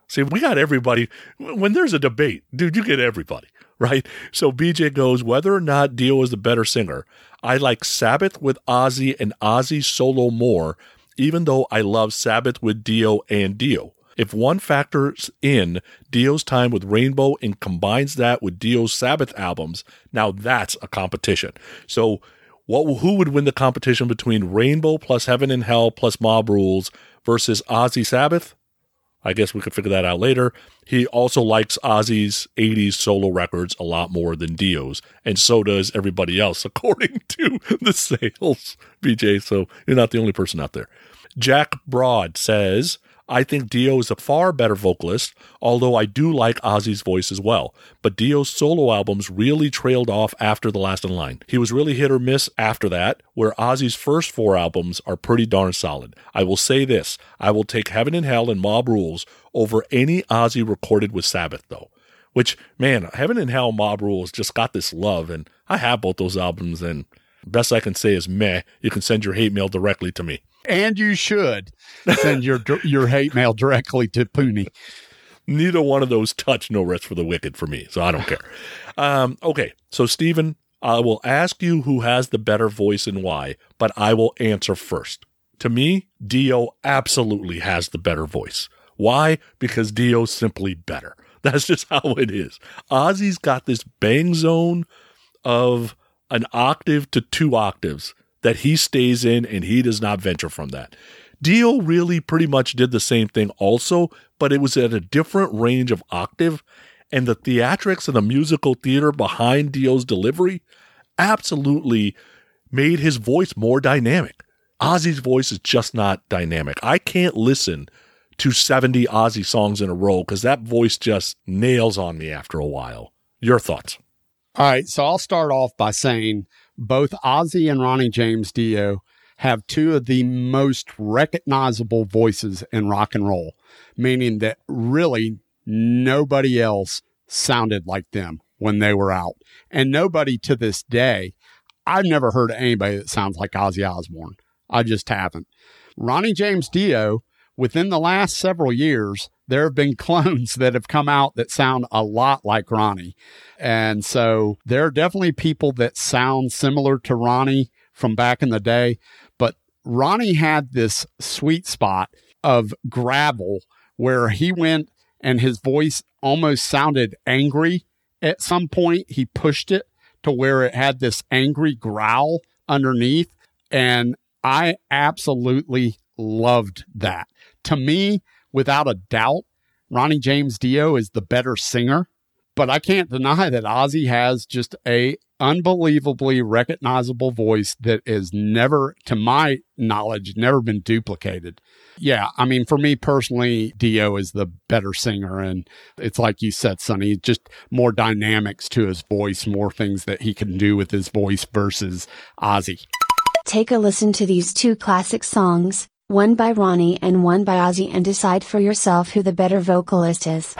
See, we got everybody. When there's a debate, dude, you get everybody right? So BJ goes, whether or not Dio is the better singer, I like Sabbath with Ozzy and Ozzy solo more, even though I love Sabbath with Dio and Dio. If one factors in Dio's time with Rainbow and combines that with Dio's Sabbath albums, now that's a competition. So, what who would win the competition between Rainbow plus Heaven and Hell plus Mob Rules versus Ozzy Sabbath? I guess we could figure that out later. He also likes Ozzy's 80s solo records a lot more than Dio's, and so does everybody else, according to the sales, BJ. So you're not the only person out there. Jack Broad says, I think Dio is a far better vocalist, although I do like Ozzy's voice as well. But Dio's solo albums really trailed off after The Last in Line. He was really hit or miss after that, where Ozzy's first four albums are pretty darn solid. I will say this I will take Heaven and Hell and Mob Rules over any Ozzy recorded with Sabbath, though. Which, man, Heaven and Hell Mob Rules just got this love, and I have both those albums, and best I can say is meh. You can send your hate mail directly to me and you should send your your hate mail directly to Pooney. Neither one of those touch no rest for the wicked for me, so I don't care. Um, okay, so Stephen, I will ask you who has the better voice and why, but I will answer first. To me, Dio absolutely has the better voice. Why? Because Dio's simply better. That's just how it is. Ozzy's got this bang zone of an octave to two octaves that he stays in and he does not venture from that. Dio really pretty much did the same thing also, but it was at a different range of octave, and the theatrics and the musical theater behind Dio's delivery absolutely made his voice more dynamic. Ozzy's voice is just not dynamic. I can't listen to 70 Ozzy songs in a row because that voice just nails on me after a while. Your thoughts? All right, so I'll start off by saying both Ozzy and Ronnie James Dio have two of the most recognizable voices in rock and roll, meaning that really nobody else sounded like them when they were out. And nobody to this day, I've never heard of anybody that sounds like Ozzy Osbourne. I just haven't. Ronnie James Dio, within the last several years, there have been clones that have come out that sound a lot like Ronnie. And so there are definitely people that sound similar to Ronnie from back in the day. But Ronnie had this sweet spot of gravel where he went and his voice almost sounded angry. At some point, he pushed it to where it had this angry growl underneath. And I absolutely loved that. To me, without a doubt, Ronnie James Dio is the better singer. But I can't deny that Ozzy has just a unbelievably recognizable voice that is never, to my knowledge, never been duplicated. Yeah, I mean, for me personally, Dio is the better singer. And it's like you said, Sonny, just more dynamics to his voice, more things that he can do with his voice versus Ozzy. Take a listen to these two classic songs, one by Ronnie and one by Ozzy, and decide for yourself who the better vocalist is.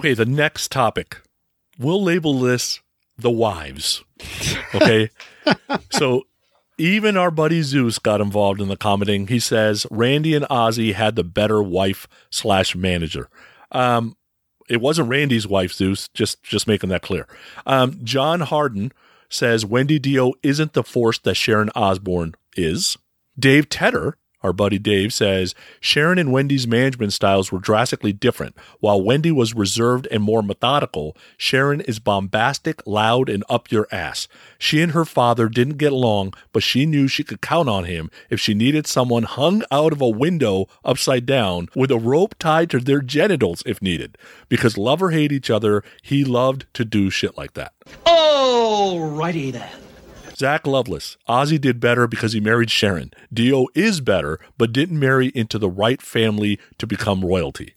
Okay, the next topic. We'll label this the wives. Okay. so even our buddy Zeus got involved in the commenting. He says Randy and Ozzy had the better wife slash manager. Um, it wasn't Randy's wife, Zeus. Just just making that clear. Um, John Harden says Wendy Dio isn't the force that Sharon Osbourne is. Dave Tedder, our buddy Dave, says Sharon and Wendy's management styles were drastically different. While Wendy was reserved and more methodical, Sharon is bombastic, loud, and up your ass. She and her father didn't get along, but she knew she could count on him if she needed someone hung out of a window upside down with a rope tied to their genitals if needed. Because love or hate each other, he loved to do shit like that. Alrighty then. Zach Lovelace. Ozzy did better because he married Sharon. Dio is better, but didn't marry into the right family to become royalty.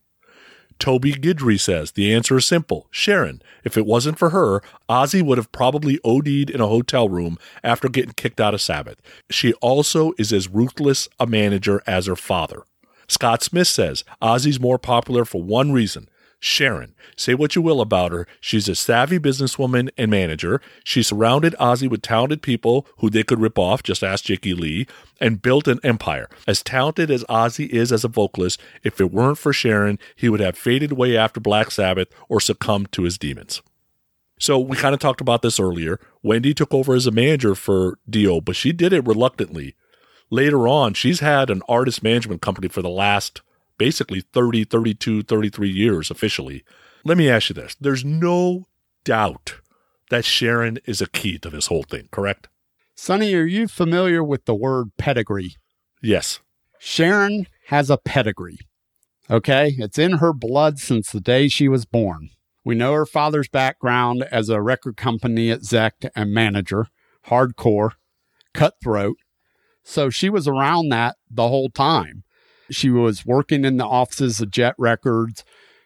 Toby Gidry says the answer is simple Sharon. If it wasn't for her, Ozzy would have probably OD'd in a hotel room after getting kicked out of Sabbath. She also is as ruthless a manager as her father. Scott Smith says Ozzy's more popular for one reason Sharon. Say what you will about her. She's a savvy businesswoman and manager. She surrounded Ozzy with talented people who they could rip off, just ask Jakey Lee, and built an empire. As talented as Ozzy is as a vocalist, if it weren't for Sharon, he would have faded away after Black Sabbath or succumbed to his demons. So we kind of talked about this earlier. Wendy took over as a manager for Dio, but she did it reluctantly. Later on, she's had an artist management company for the last basically 30, 32, 33 years officially. Let me ask you this. There's no doubt that Sharon is a key to this whole thing, correct? Sonny, are you familiar with the word pedigree? Yes. Sharon has a pedigree. Okay. It's in her blood since the day she was born. We know her father's background as a record company exec and manager, hardcore, cutthroat. So she was around that the whole time. She was working in the offices of Jet Records.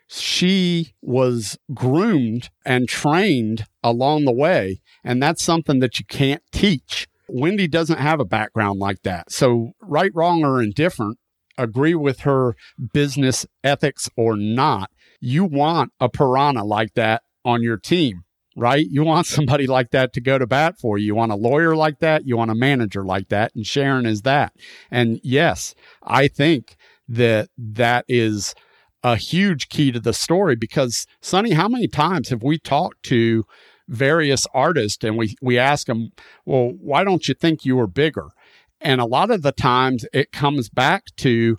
She was groomed and trained along the way. And that's something that you can't teach. Wendy doesn't have a background like that. So, right, wrong, or indifferent, agree with her business ethics or not, you want a piranha like that on your team, right? You want somebody like that to go to bat for you. You want a lawyer like that. You want a manager like that. And Sharon is that. And yes, I think that that is a huge key to the story because Sonny, how many times have we talked to various artists and we, we ask them, well, why don't you think you were bigger? And a lot of the times it comes back to,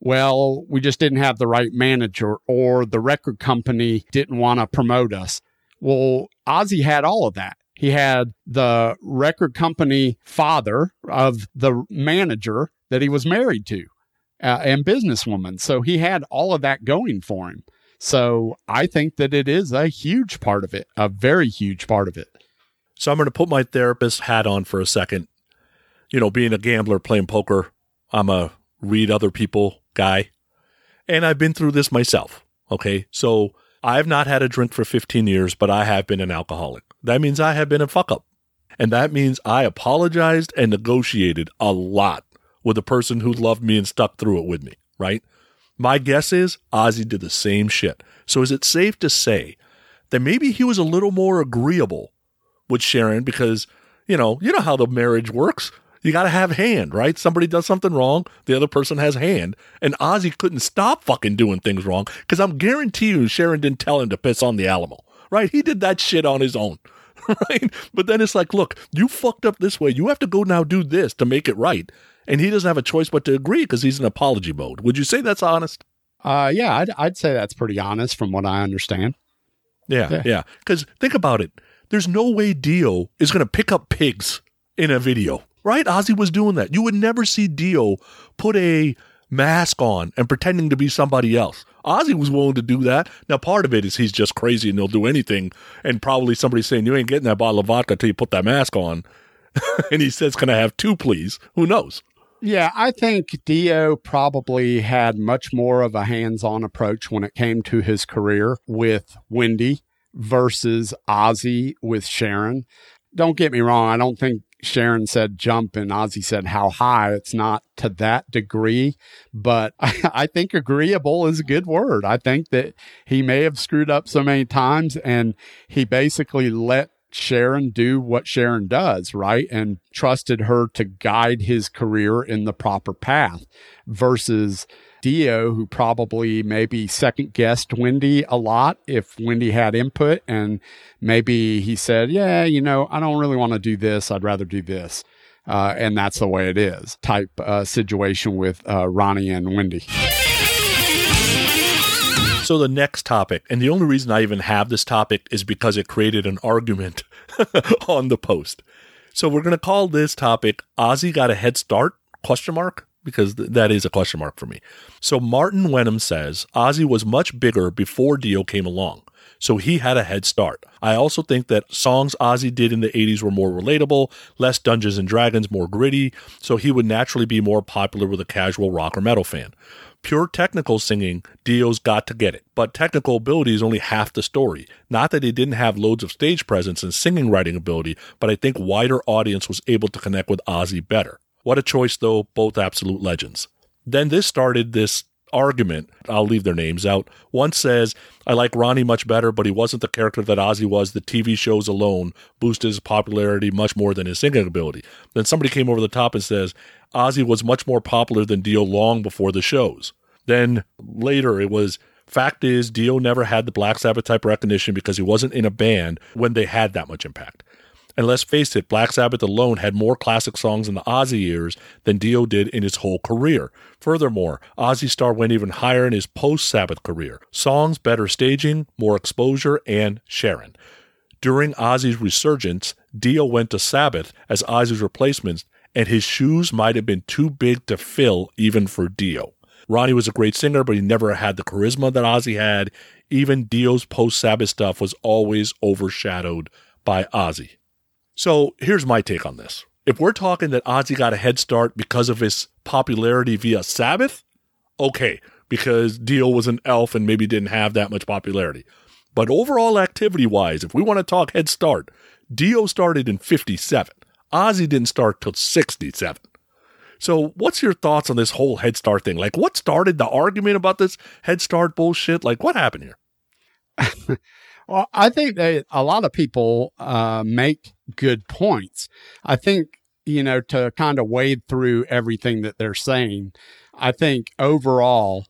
well, we just didn't have the right manager or the record company didn't want to promote us. Well, Ozzy had all of that. He had the record company father of the manager that he was married to uh, and businesswoman. So he had all of that going for him. So I think that it is a huge part of it, a very huge part of it. So I'm going to put my therapist hat on for a second. You know, being a gambler, playing poker, I'm a read other people guy. And I've been through this myself. Okay. So I've not had a drink for 15 years, but I have been an alcoholic. That means I have been a fuck up. And that means I apologized and negotiated a lot with a person who loved me and stuck through it with me, right? My guess is Ozzy did the same shit. So is it safe to say that maybe he was a little more agreeable with Sharon because, you know, you know how the marriage works. You got to have hand, right? Somebody does something wrong, the other person has hand. And Ozzy couldn't stop fucking doing things wrong because I'm guarantee you Sharon didn't tell him to piss on the Alamo, right? He did that shit on his own, right? But then it's like, look, you fucked up this way. You have to go now do this to make it right and he doesn't have a choice but to agree because he's in apology mode. Would you say that's honest? Uh, yeah, I'd, I'd say that's pretty honest from what I understand. Yeah, yeah. Because think about it. There's no way Dio is going to pick up pigs in a video, right? Ozzy was doing that. You would never see Dio put a mask on and pretending to be somebody else. Ozzy was willing to do that. Now, part of it is he's just crazy and he'll do anything. And probably somebody's saying, You ain't getting that bottle of vodka till you put that mask on. and he says, Can I have two, please? Who knows? Yeah, I think Dio probably had much more of a hands on approach when it came to his career with Wendy versus Ozzy with Sharon. Don't get me wrong, I don't think Sharon said jump and Ozzy said how high. It's not to that degree, but I, I, think agreeable is a good word. I think that he may have screwed up so many times and he basically let Sharon do what Sharon does, right? And trusted her to guide his career in the proper path versus Dio, who probably maybe second guessed Wendy a lot if Wendy had input. And maybe he said, Yeah, you know, I don't really want to do this. I'd rather do this. Uh, and that's the way it is type uh, situation with uh, Ronnie and Wendy. So, the next topic, and the only reason I even have this topic is because it created an argument on the post. So, we're going to call this topic Ozzy Got a Head Start? Question mark because th- that is a question mark for me. So Martin Wenham says Ozzy was much bigger before Dio came along. So he had a head start. I also think that songs Ozzy did in the 80s were more relatable, less Dungeons and Dragons, more gritty, so he would naturally be more popular with a casual rock or metal fan. Pure technical singing, Dio's got to get it. But technical ability is only half the story. Not that he didn't have loads of stage presence and singing writing ability, but I think wider audience was able to connect with Ozzy better. What a choice, though, both absolute legends. Then this started this argument. I'll leave their names out. One says, I like Ronnie much better, but he wasn't the character that Ozzy was. The TV shows alone boosted his popularity much more than his singing ability. Then somebody came over the top and says, Ozzy was much more popular than Dio long before the shows. Then later it was, fact is, Dio never had the Black Sabbath type recognition because he wasn't in a band when they had that much impact. And let's face it, Black Sabbath alone had more classic songs in the Ozzy years than Dio did in his whole career. Furthermore, Ozzy star went even higher in his post Sabbath career. Songs, better staging, more exposure, and Sharon. During Ozzy's resurgence, Dio went to Sabbath as Ozzy's replacement, and his shoes might have been too big to fill even for Dio. Ronnie was a great singer, but he never had the charisma that Ozzy had. Even Dio's post Sabbath stuff was always overshadowed by Ozzy. So here's my take on this. If we're talking that Ozzy got a head start because of his popularity via Sabbath, okay, because Dio was an elf and maybe didn't have that much popularity. But overall activity wise, if we want to talk head start, Dio started in 57. Ozzy didn't start till 67. So, what's your thoughts on this whole head start thing? Like, what started the argument about this head start bullshit? Like, what happened here? Well, I think that a lot of people uh, make good points. I think, you know, to kind of wade through everything that they're saying, I think overall,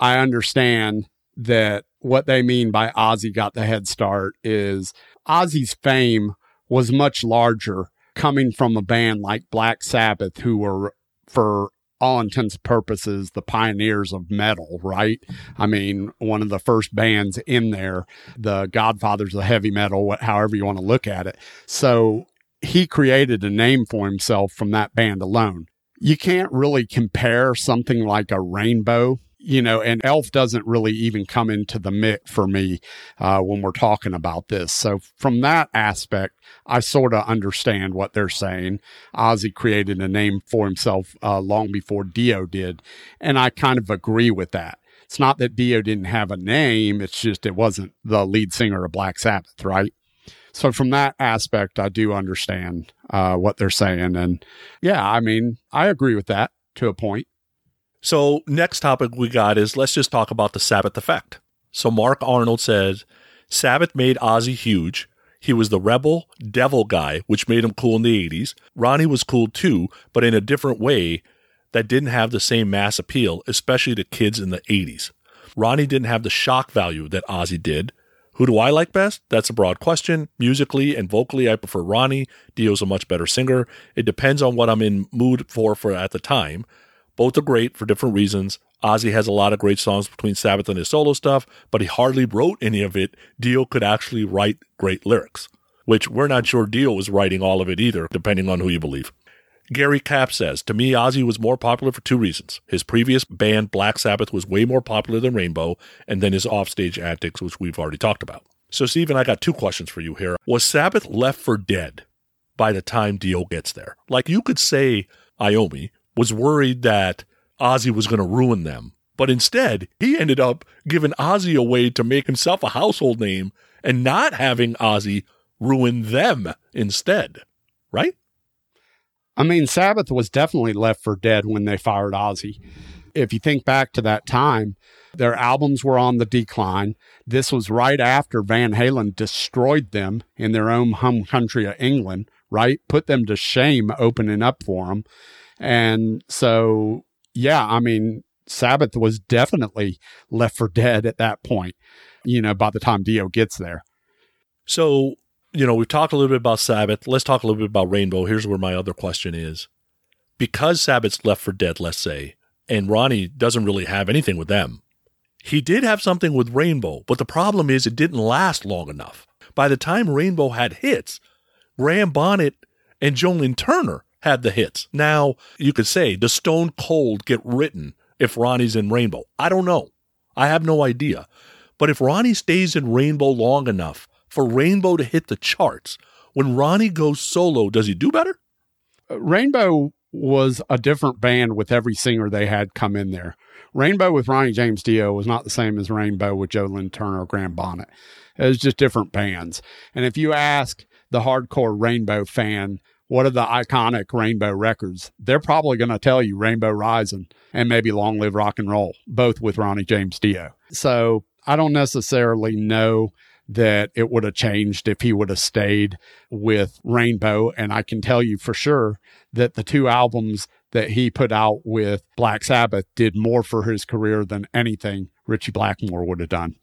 I understand that what they mean by Ozzy got the head start is Ozzy's fame was much larger coming from a band like Black Sabbath, who were for all intents and purposes the pioneers of metal, right? I mean, one of the first bands in there, the Godfathers of heavy metal, however you want to look at it. So he created a name for himself from that band alone. You can't really compare something like a rainbow you know, and Elf doesn't really even come into the mix for me uh, when we're talking about this. So from that aspect, I sort of understand what they're saying. Ozzy created a name for himself uh, long before Dio did, and I kind of agree with that. It's not that Dio didn't have a name; it's just it wasn't the lead singer of Black Sabbath, right? So from that aspect, I do understand uh, what they're saying, and yeah, I mean, I agree with that to a point. So, next topic we got is let's just talk about the Sabbath effect. So, Mark Arnold says Sabbath made Ozzy huge. He was the rebel, devil guy, which made him cool in the 80s. Ronnie was cool too, but in a different way that didn't have the same mass appeal, especially to kids in the 80s. Ronnie didn't have the shock value that Ozzy did. Who do I like best? That's a broad question. Musically and vocally, I prefer Ronnie. Dio's a much better singer. It depends on what I'm in mood for for at the time. Both are great for different reasons. Ozzy has a lot of great songs between Sabbath and his solo stuff, but he hardly wrote any of it. Dio could actually write great lyrics, which we're not sure Dio was writing all of it either, depending on who you believe. Gary Cap says, To me, Ozzy was more popular for two reasons. His previous band, Black Sabbath, was way more popular than Rainbow, and then his offstage antics, which we've already talked about. So, Stephen, I got two questions for you here. Was Sabbath left for dead by the time Dio gets there? Like you could say Iommi, was worried that Ozzy was going to ruin them. But instead, he ended up giving Ozzy a way to make himself a household name and not having Ozzy ruin them instead. Right? I mean, Sabbath was definitely left for dead when they fired Ozzy. If you think back to that time, their albums were on the decline. This was right after Van Halen destroyed them in their own home country of England, right? Put them to shame opening up for them. And so, yeah, I mean, Sabbath was definitely left for dead at that point, you know, by the time Dio gets there. So, you know, we've talked a little bit about Sabbath. Let's talk a little bit about Rainbow. Here's where my other question is. Because Sabbath's left for dead, let's say, and Ronnie doesn't really have anything with them, he did have something with Rainbow, but the problem is it didn't last long enough. By the time Rainbow had hits, Graham Bonnet and Joe Turner had the hits. Now, you could say, does Stone Cold get written if Ronnie's in Rainbow? I don't know. I have no idea. But if Ronnie stays in Rainbow long enough for Rainbow to hit the charts, when Ronnie goes solo, does he do better? Uh, Rainbow was a different band with every singer they had come in there. Rainbow with Ronnie James Dio was not the same as Rainbow with Joe Lynn Turner or Graham Bonnet. It was just different bands. And if you ask the hardcore Rainbow fan, what are the iconic Rainbow records? They're probably going to tell you Rainbow Rising and maybe Long Live Rock and Roll, both with Ronnie James Dio. So I don't necessarily know that it would have changed if he would have stayed with Rainbow. And I can tell you for sure that the two albums that he put out with Black Sabbath did more for his career than anything Ritchie Blackmore would have done.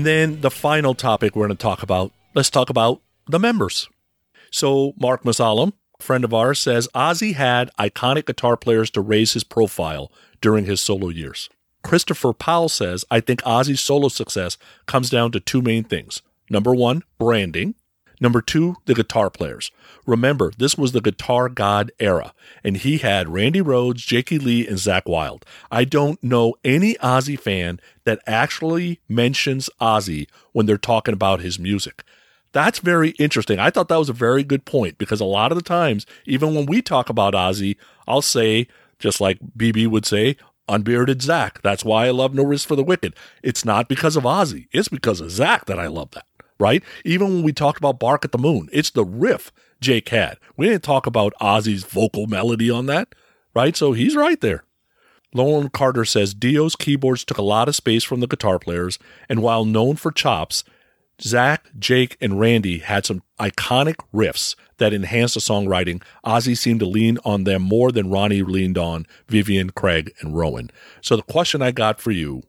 And then the final topic we're going to talk about, let's talk about the members. So Mark Masalam, friend of ours, says Ozzy had iconic guitar players to raise his profile during his solo years. Christopher Powell says, I think Ozzy's solo success comes down to two main things. Number one, branding. Number two, the guitar players. Remember, this was the guitar god era, and he had Randy Rhoads, Jakey Lee, and Zakk Wylde. I don't know any Ozzy fan that actually mentions Ozzy when they're talking about his music. That's very interesting. I thought that was a very good point because a lot of the times, even when we talk about Ozzy, I'll say, just like BB would say, unbearded Zakk. That's why I love No Rest for the Wicked. It's not because of Ozzy. It's because of Zakk that I love that, right? Even when we talked about Bark at the Moon, it's the riff Jake had. We didn't talk about Ozzy's vocal melody on that, right? So he's right there. Lauren Carter says Dio's keyboards took a lot of space from the guitar players, and while known for chops, Zakk, Jake, and Randy had some iconic riffs that enhanced the songwriting. Ozzy seemed to lean on them more than Ronnie leaned on Vivian, Craig, and Rowan. So the question I got for you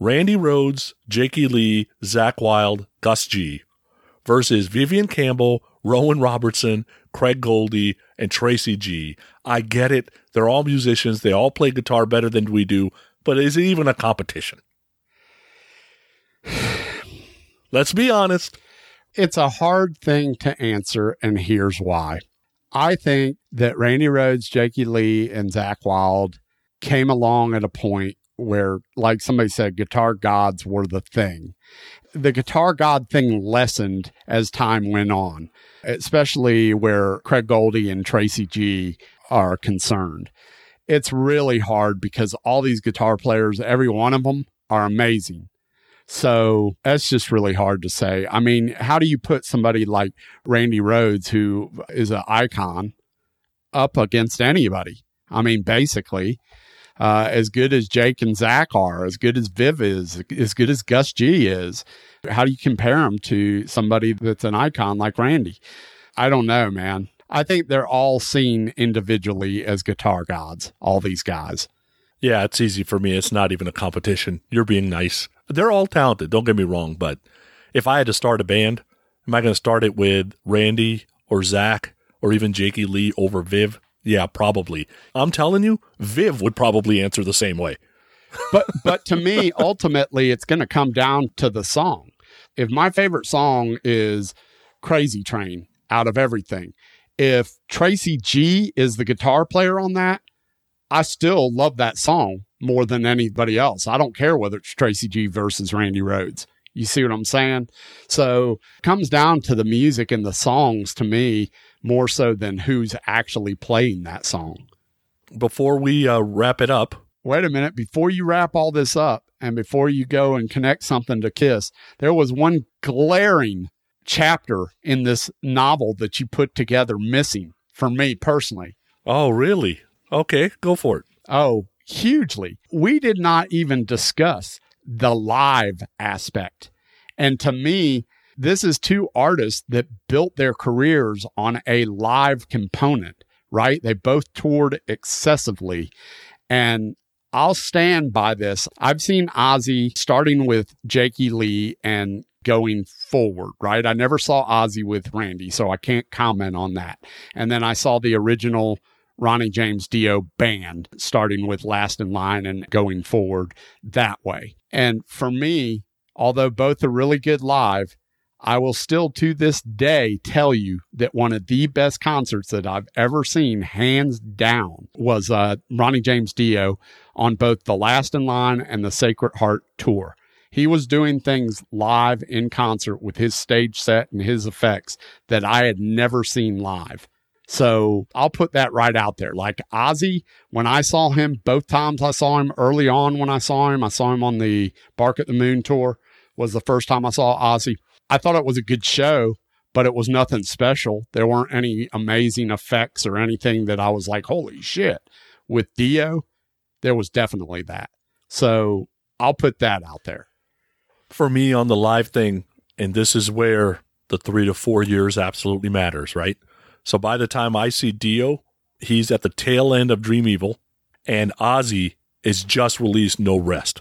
Randy Rhoads, Jakey Lee, Zakk Wylde, Gus G versus Vivian Campbell, Rowan Robertson, Craig Goldy, and Tracy G. I get it. They're all musicians. They all play guitar better than we do, but is it even a competition? Let's be honest. It's a hard thing to answer, and here's why. I think that Randy Rhoads, Jakey Lee, and Zakk Wylde came along at a point where, like somebody said, guitar gods were the thing. The guitar god thing lessened as time went on, especially where Craig Goldy and Tracy G are concerned. It's really hard because all these guitar players, every one of them, are amazing. So that's just really hard to say. I mean, how do you put somebody like Randy Rhoads, who is an icon, up against anybody? I mean, basically, uh, as good as Jake and Zakk are, as good as Viv is, as good as Gus G is, how do you compare them to somebody that's an icon like Randy? I don't know, man. I think they're all seen individually as guitar gods, all these guys. Yeah, it's easy for me. It's not even a competition. You're being nice. They're all talented, don't get me wrong, but if I had to start a band, am I going to start it with Randy or Zakk or even Jakey Lee over Viv? Yeah, probably. I'm telling you, Viv would probably answer the same way. but but to me, ultimately, it's going to come down to the song. If my favorite song is Crazy Train out of everything, if Tracy G is the guitar player on that, I still love that song more than anybody else. I don't care whether it's Tracy G versus Randy Rhoads. You see what I'm saying? So it comes down to the music and the songs to me more so than who's actually playing that song. Before we uh, wrap it up, wait a minute. Before you wrap all this up and before you go and connect something to Kiss, there was one glaring chapter in this novel that you put together missing for me personally. Oh, really? Okay, go for it. Oh, hugely. We did not even discuss the live aspect. And to me, this is two artists that built their careers on a live component, right? They both toured excessively. And I'll stand by this. I've seen Ozzy starting with Jakey Lee and going forward, right? I never saw Ozzy with Randy, so I can't comment on that. And then I saw the original Ronnie James Dio band, starting with Last in Line and going forward that way. And for me, although both are really good live, I will still to this day tell you that one of the best concerts that I've ever seen, hands down, was uh, Ronnie James Dio on both the Last in Line and the Sacred Heart tour. He was doing things live in concert with his stage set and his effects that I had never seen live. So I'll put that right out there. Like Ozzy, when I saw him, both times I saw him early on when I saw him, I saw him on the Bark at the Moon tour, was the first time I saw Ozzy. I thought it was a good show, but it was nothing special. There weren't any amazing effects or anything that I was like, holy shit. With Dio, there was definitely that. So I'll put that out there. For me on the live thing, and this is where the three to four years absolutely matters, right? So by the time I see Dio, he's at the tail end of Dream Evil, and Ozzy is just released No Rest.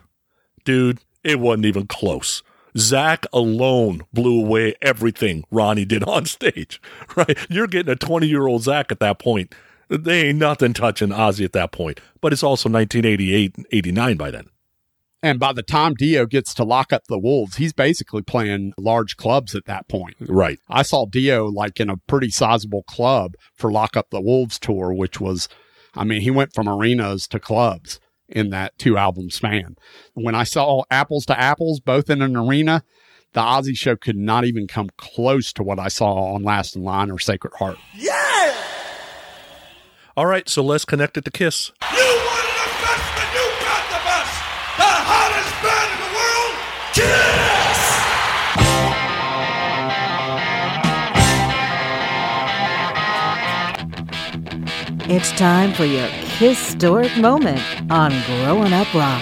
Dude, it wasn't even close. Zakk alone blew away everything Ronnie did on stage, right? You're getting a 20 year old Zakk at that point. They ain't nothing touching Ozzy at that point. But it's also 1988 and 89 by then. And by the time Dio gets to lock up the Wolves, he's basically playing large clubs at that point. Right. I saw Dio like in a pretty sizable club for Lock Up the Wolves tour, which was, I mean, he went from arenas to clubs in that two album span. When I saw Apples to Apples, both in an arena, the Ozzy show could not even come close to what I saw on Last in Line or Sacred Heart. Yeah! All right, so let's connect it to Kiss. You wanted the best, but you got the best. The hottest band in the world, Kiss. It's time for your historic moment on Growin' Up Rock.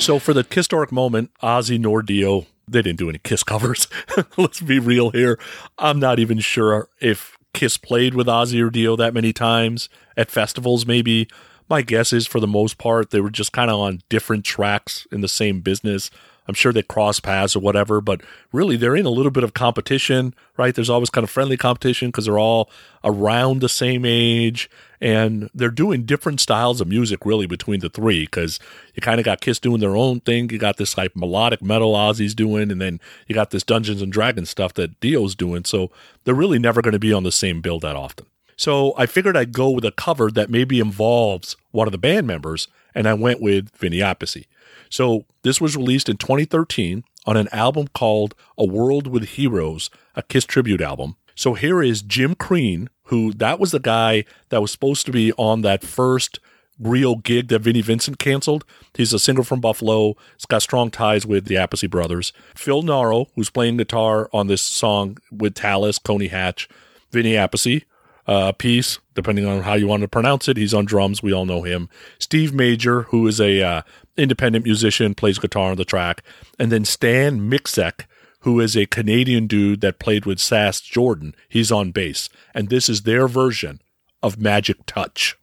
So for the historic moment, Ozzy nor Dio, they didn't do any Kiss covers. Let's be real here. I'm not even sure if Kiss played with Ozzy or Dio that many times at festivals. Maybe my guess is for the most part they were just kind of on different tracks in the same business. I'm sure they cross paths or whatever, but really they're in a little bit of competition, right? There's always kind of friendly competition because they're all around the same age and they're doing different styles of music really between the three because you kind of got Kiss doing their own thing. You got this like melodic metal Ozzy's doing, and then you got this Dungeons and Dragons stuff that Dio's doing. So they're really never going to be on the same bill that often. So I figured I'd go with a cover that maybe involves one of the band members, and I went with Vinny Appice. So this was released in 2013 on an album called A World with Heroes, a Kiss tribute album. So here is Jim Crean, who that was the guy that was supposed to be on that first real gig that Vinnie Vincent canceled. He's a singer from Buffalo. He's got strong ties with the Appice brothers. Phil Naro, who's playing guitar on this song with Talas, Coney Hatch, Vinny Appice, uh, piece, depending on how you want to pronounce it. He's on drums. We all know him. Steve Major, who is a uh, independent musician, plays guitar on the track, and then Stan Miczek, who is a Canadian dude that played with Sass Jordan. He's on bass, and this is their version of Magic Touch.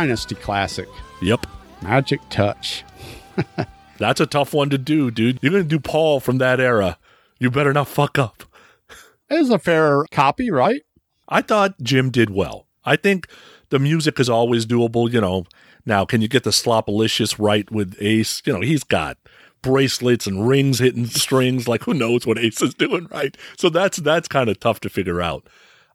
Dynasty classic. Yep. Magic Touch. That's a tough one to do, dude. You're going to do Paul from that era. You better not fuck up. It was a fair copy, right? I thought Jim did well. I think the music is always doable, you know. Now, can you get the Slopalicious right with Ace? You know, he's got bracelets and rings hitting strings. Like, who knows what Ace is doing, right? So that's that's kind of tough to figure out.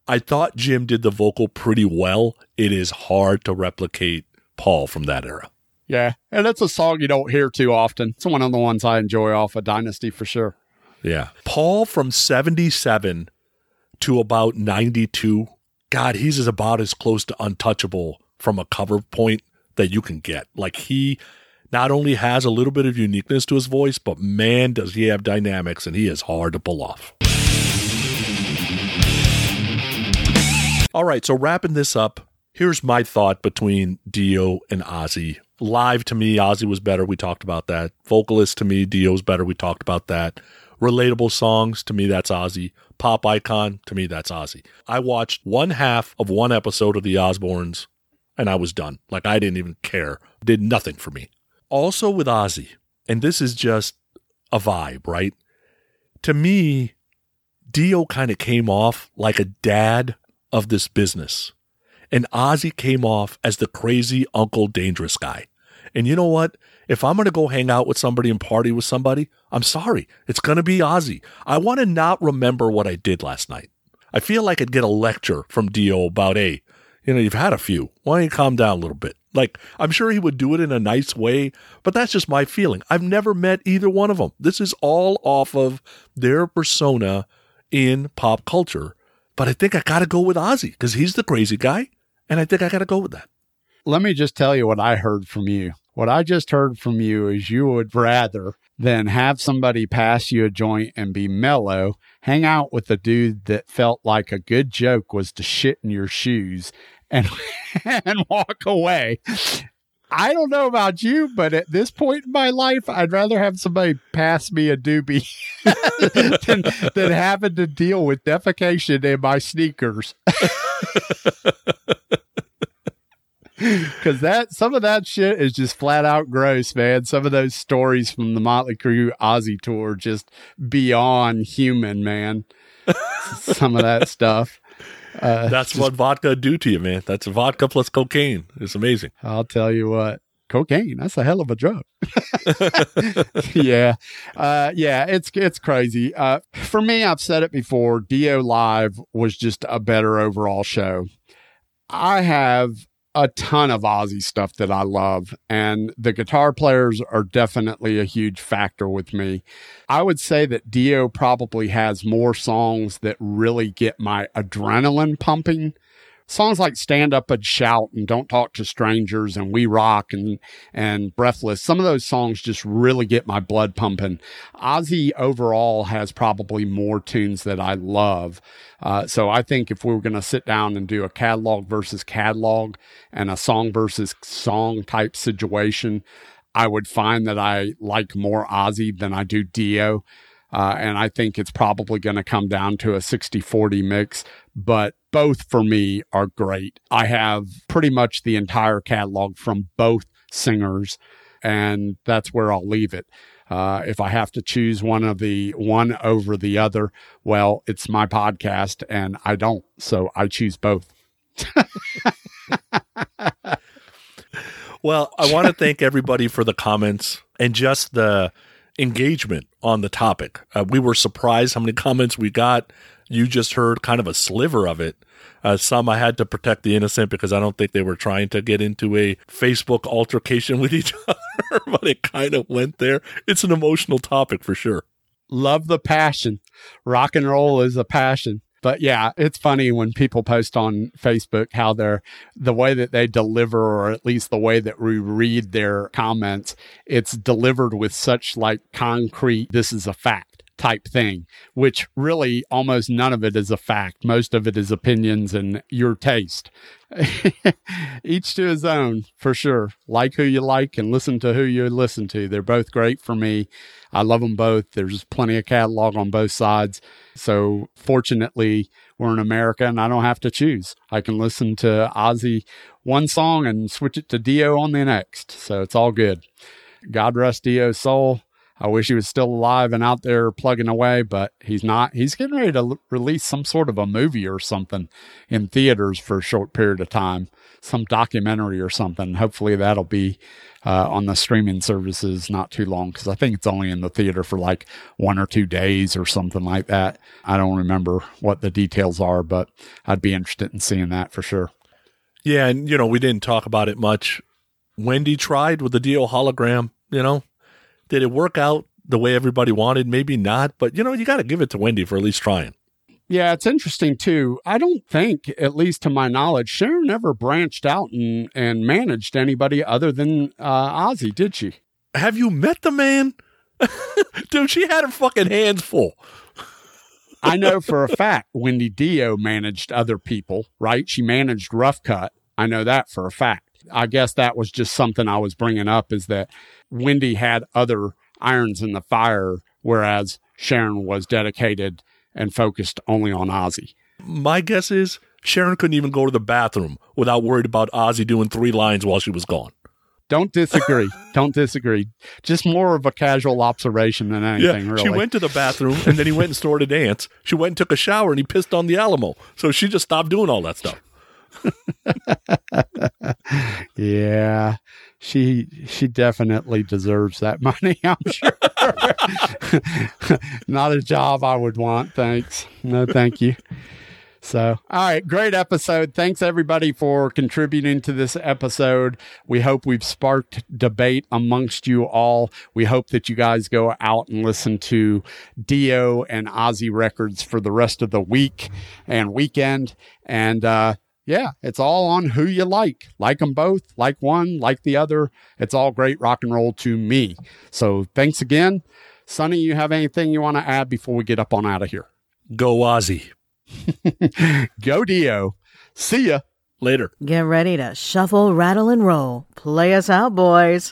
I thought Jim did the vocal pretty well. It is hard to replicate Paul from that era. Yeah. And it's a song you don't hear too often. It's one of the ones I enjoy off of Dynasty for sure. Yeah. Paul from 77 to about 92. God, he's as about as close to untouchable from a cover point that you can get. Like he not only has a little bit of uniqueness to his voice, but man, does he have dynamics and he is hard to pull off. All right, so wrapping this up, here's my thought between Dio and Ozzy. Live to me, Ozzy was better. We talked about that. Vocalist to me, Dio's better. We talked about that. Relatable songs to me, that's Ozzy. Pop icon to me, that's Ozzy. I watched one half of one episode of The Osbournes and I was done. Like I didn't even care. Did nothing for me. Also with Ozzy, and this is just a vibe, right? To me, Dio kind of came off like a dad of this business. And Ozzy came off as the crazy Uncle Dangerous guy. And you know what? If I'm going to go hang out with somebody and party with somebody, I'm sorry. It's going to be Ozzy. I want to not remember what I did last night. I feel like I'd get a lecture from Dio about, hey, you know, you've had a few. Why don't you calm down a little bit? Like, I'm sure he would do it in a nice way, but that's just my feeling. I've never met either one of them. This is all off of their persona in pop culture. But I think I got to go with Ozzy because he's the crazy guy. And I think I got to go with that. Let me just tell you what I heard from you. What I just heard from you is you would rather than have somebody pass you a joint and be mellow, hang out with a dude that felt like a good joke was to shit in your shoes and and walk away. I don't know about you, but at this point in my life, I'd rather have somebody pass me a doobie than, than having to deal with defecation in my sneakers. Cause that some of that shit is just flat out gross, man. Some of those stories from the Motley Crue Ozzy tour just beyond human, man. some of that stuff. Uh, That's just- what vodka do to you, man. That's vodka plus cocaine. It's amazing. I'll tell you what, cocaine, that's a hell of a drug. yeah. Uh, yeah, it's it's crazy. Uh, for me, I've said it before, Dio Live was just a better overall show. I have a ton of Ozzy stuff that I love, and the guitar players are definitely a huge factor with me. I would say that Dio probably has more songs that really get my adrenaline pumping. Songs like Stand Up and Shout and Don't Talk to Strangers and We Rock and, and Breathless. Some of those songs just really get my blood pumping. Ozzy overall has probably more tunes that I love. Uh, so I think if we were going to sit down and do a catalog versus catalog and a song versus song type situation, I would find that I like more Ozzy than I do Dio. Uh, and I think it's probably going to come down to a 60 40 mix, but both for me are great. I have pretty much the entire catalog from both singers, and that's where I'll leave it. Uh, if I have to choose one of the one over the other, well, it's my podcast and I don't. So I choose both. Well, I want to thank everybody for the comments and just the engagement on the topic. Uh, we were surprised how many comments we got. You just heard kind of a sliver of it. Uh, some I had to protect the innocent because I don't think they were trying to get into a Facebook altercation with each other, but it kind of went there. It's an emotional topic for sure. Love the passion. Rock and roll is a passion. But yeah, it's funny when people post on Facebook how they're the way that they deliver, or at least the way that we read their comments, it's delivered with such like concrete, this is a fact. Type thing, which really almost none of it is a fact. Most of it is opinions and your taste. Each to his own, for sure. Like who you like and listen to who you listen to. They're both great for me. I love them both. There's plenty of catalog on both sides. So fortunately, we're in America and I don't have to choose. I can listen to Ozzy one song and switch it to Dio on the next. So it's all good. God rest Dio's soul. I wish he was still alive and out there plugging away, but he's not. He's getting ready to l- release some sort of a movie or something in theaters for a short period of time, some documentary or something. Hopefully that'll be uh, on the streaming services not too long because I think it's only in the theater for like one or two days or something like that. I don't remember what the details are, but I'd be interested in seeing that for sure. Yeah, and you know, we didn't talk about it much. Wendy tried with the Dio hologram, you know. Did it work out the way everybody wanted? Maybe not, but you know, you got to give it to Wendy for at least trying. Yeah, it's interesting too. I don't think, at least to my knowledge, Sharon never branched out and, and managed anybody other than uh, Ozzy, did she? Have you met the man? Dude, she had her fucking hands full. I know for a fact Wendy Dio managed other people, right? She managed Rough Cut. I know that for a fact. I guess that was just something I was bringing up is that Wendy had other irons in the fire, whereas Sharon was dedicated and focused only on Ozzy. My guess is Sharon couldn't even go to the bathroom without worried about Ozzy doing three lines while she was gone. Don't disagree. Don't disagree. Just more of a casual observation than anything, yeah, really. she went to the bathroom and then he went and snored a dance. She went and took a shower and he pissed on the Alamo. So she just stopped doing all that stuff. yeah. She she definitely deserves that money, I'm sure. Not a job I would want, thanks. No, thank you. So, all right, great episode. Thanks everybody for contributing to this episode. We hope we've sparked debate amongst you all. We hope that you guys go out and listen to Dio and Ozzy records for the rest of the week and weekend. And, uh, yeah, it's all on who you like. Like them both, like one, like the other. It's all great rock and roll to me. So thanks again. Sonny, you have anything you want to add before we get up on out of here? Go Ozzy. Go Dio. See ya. Later. Get ready to shuffle, rattle, and roll. Play us out, boys.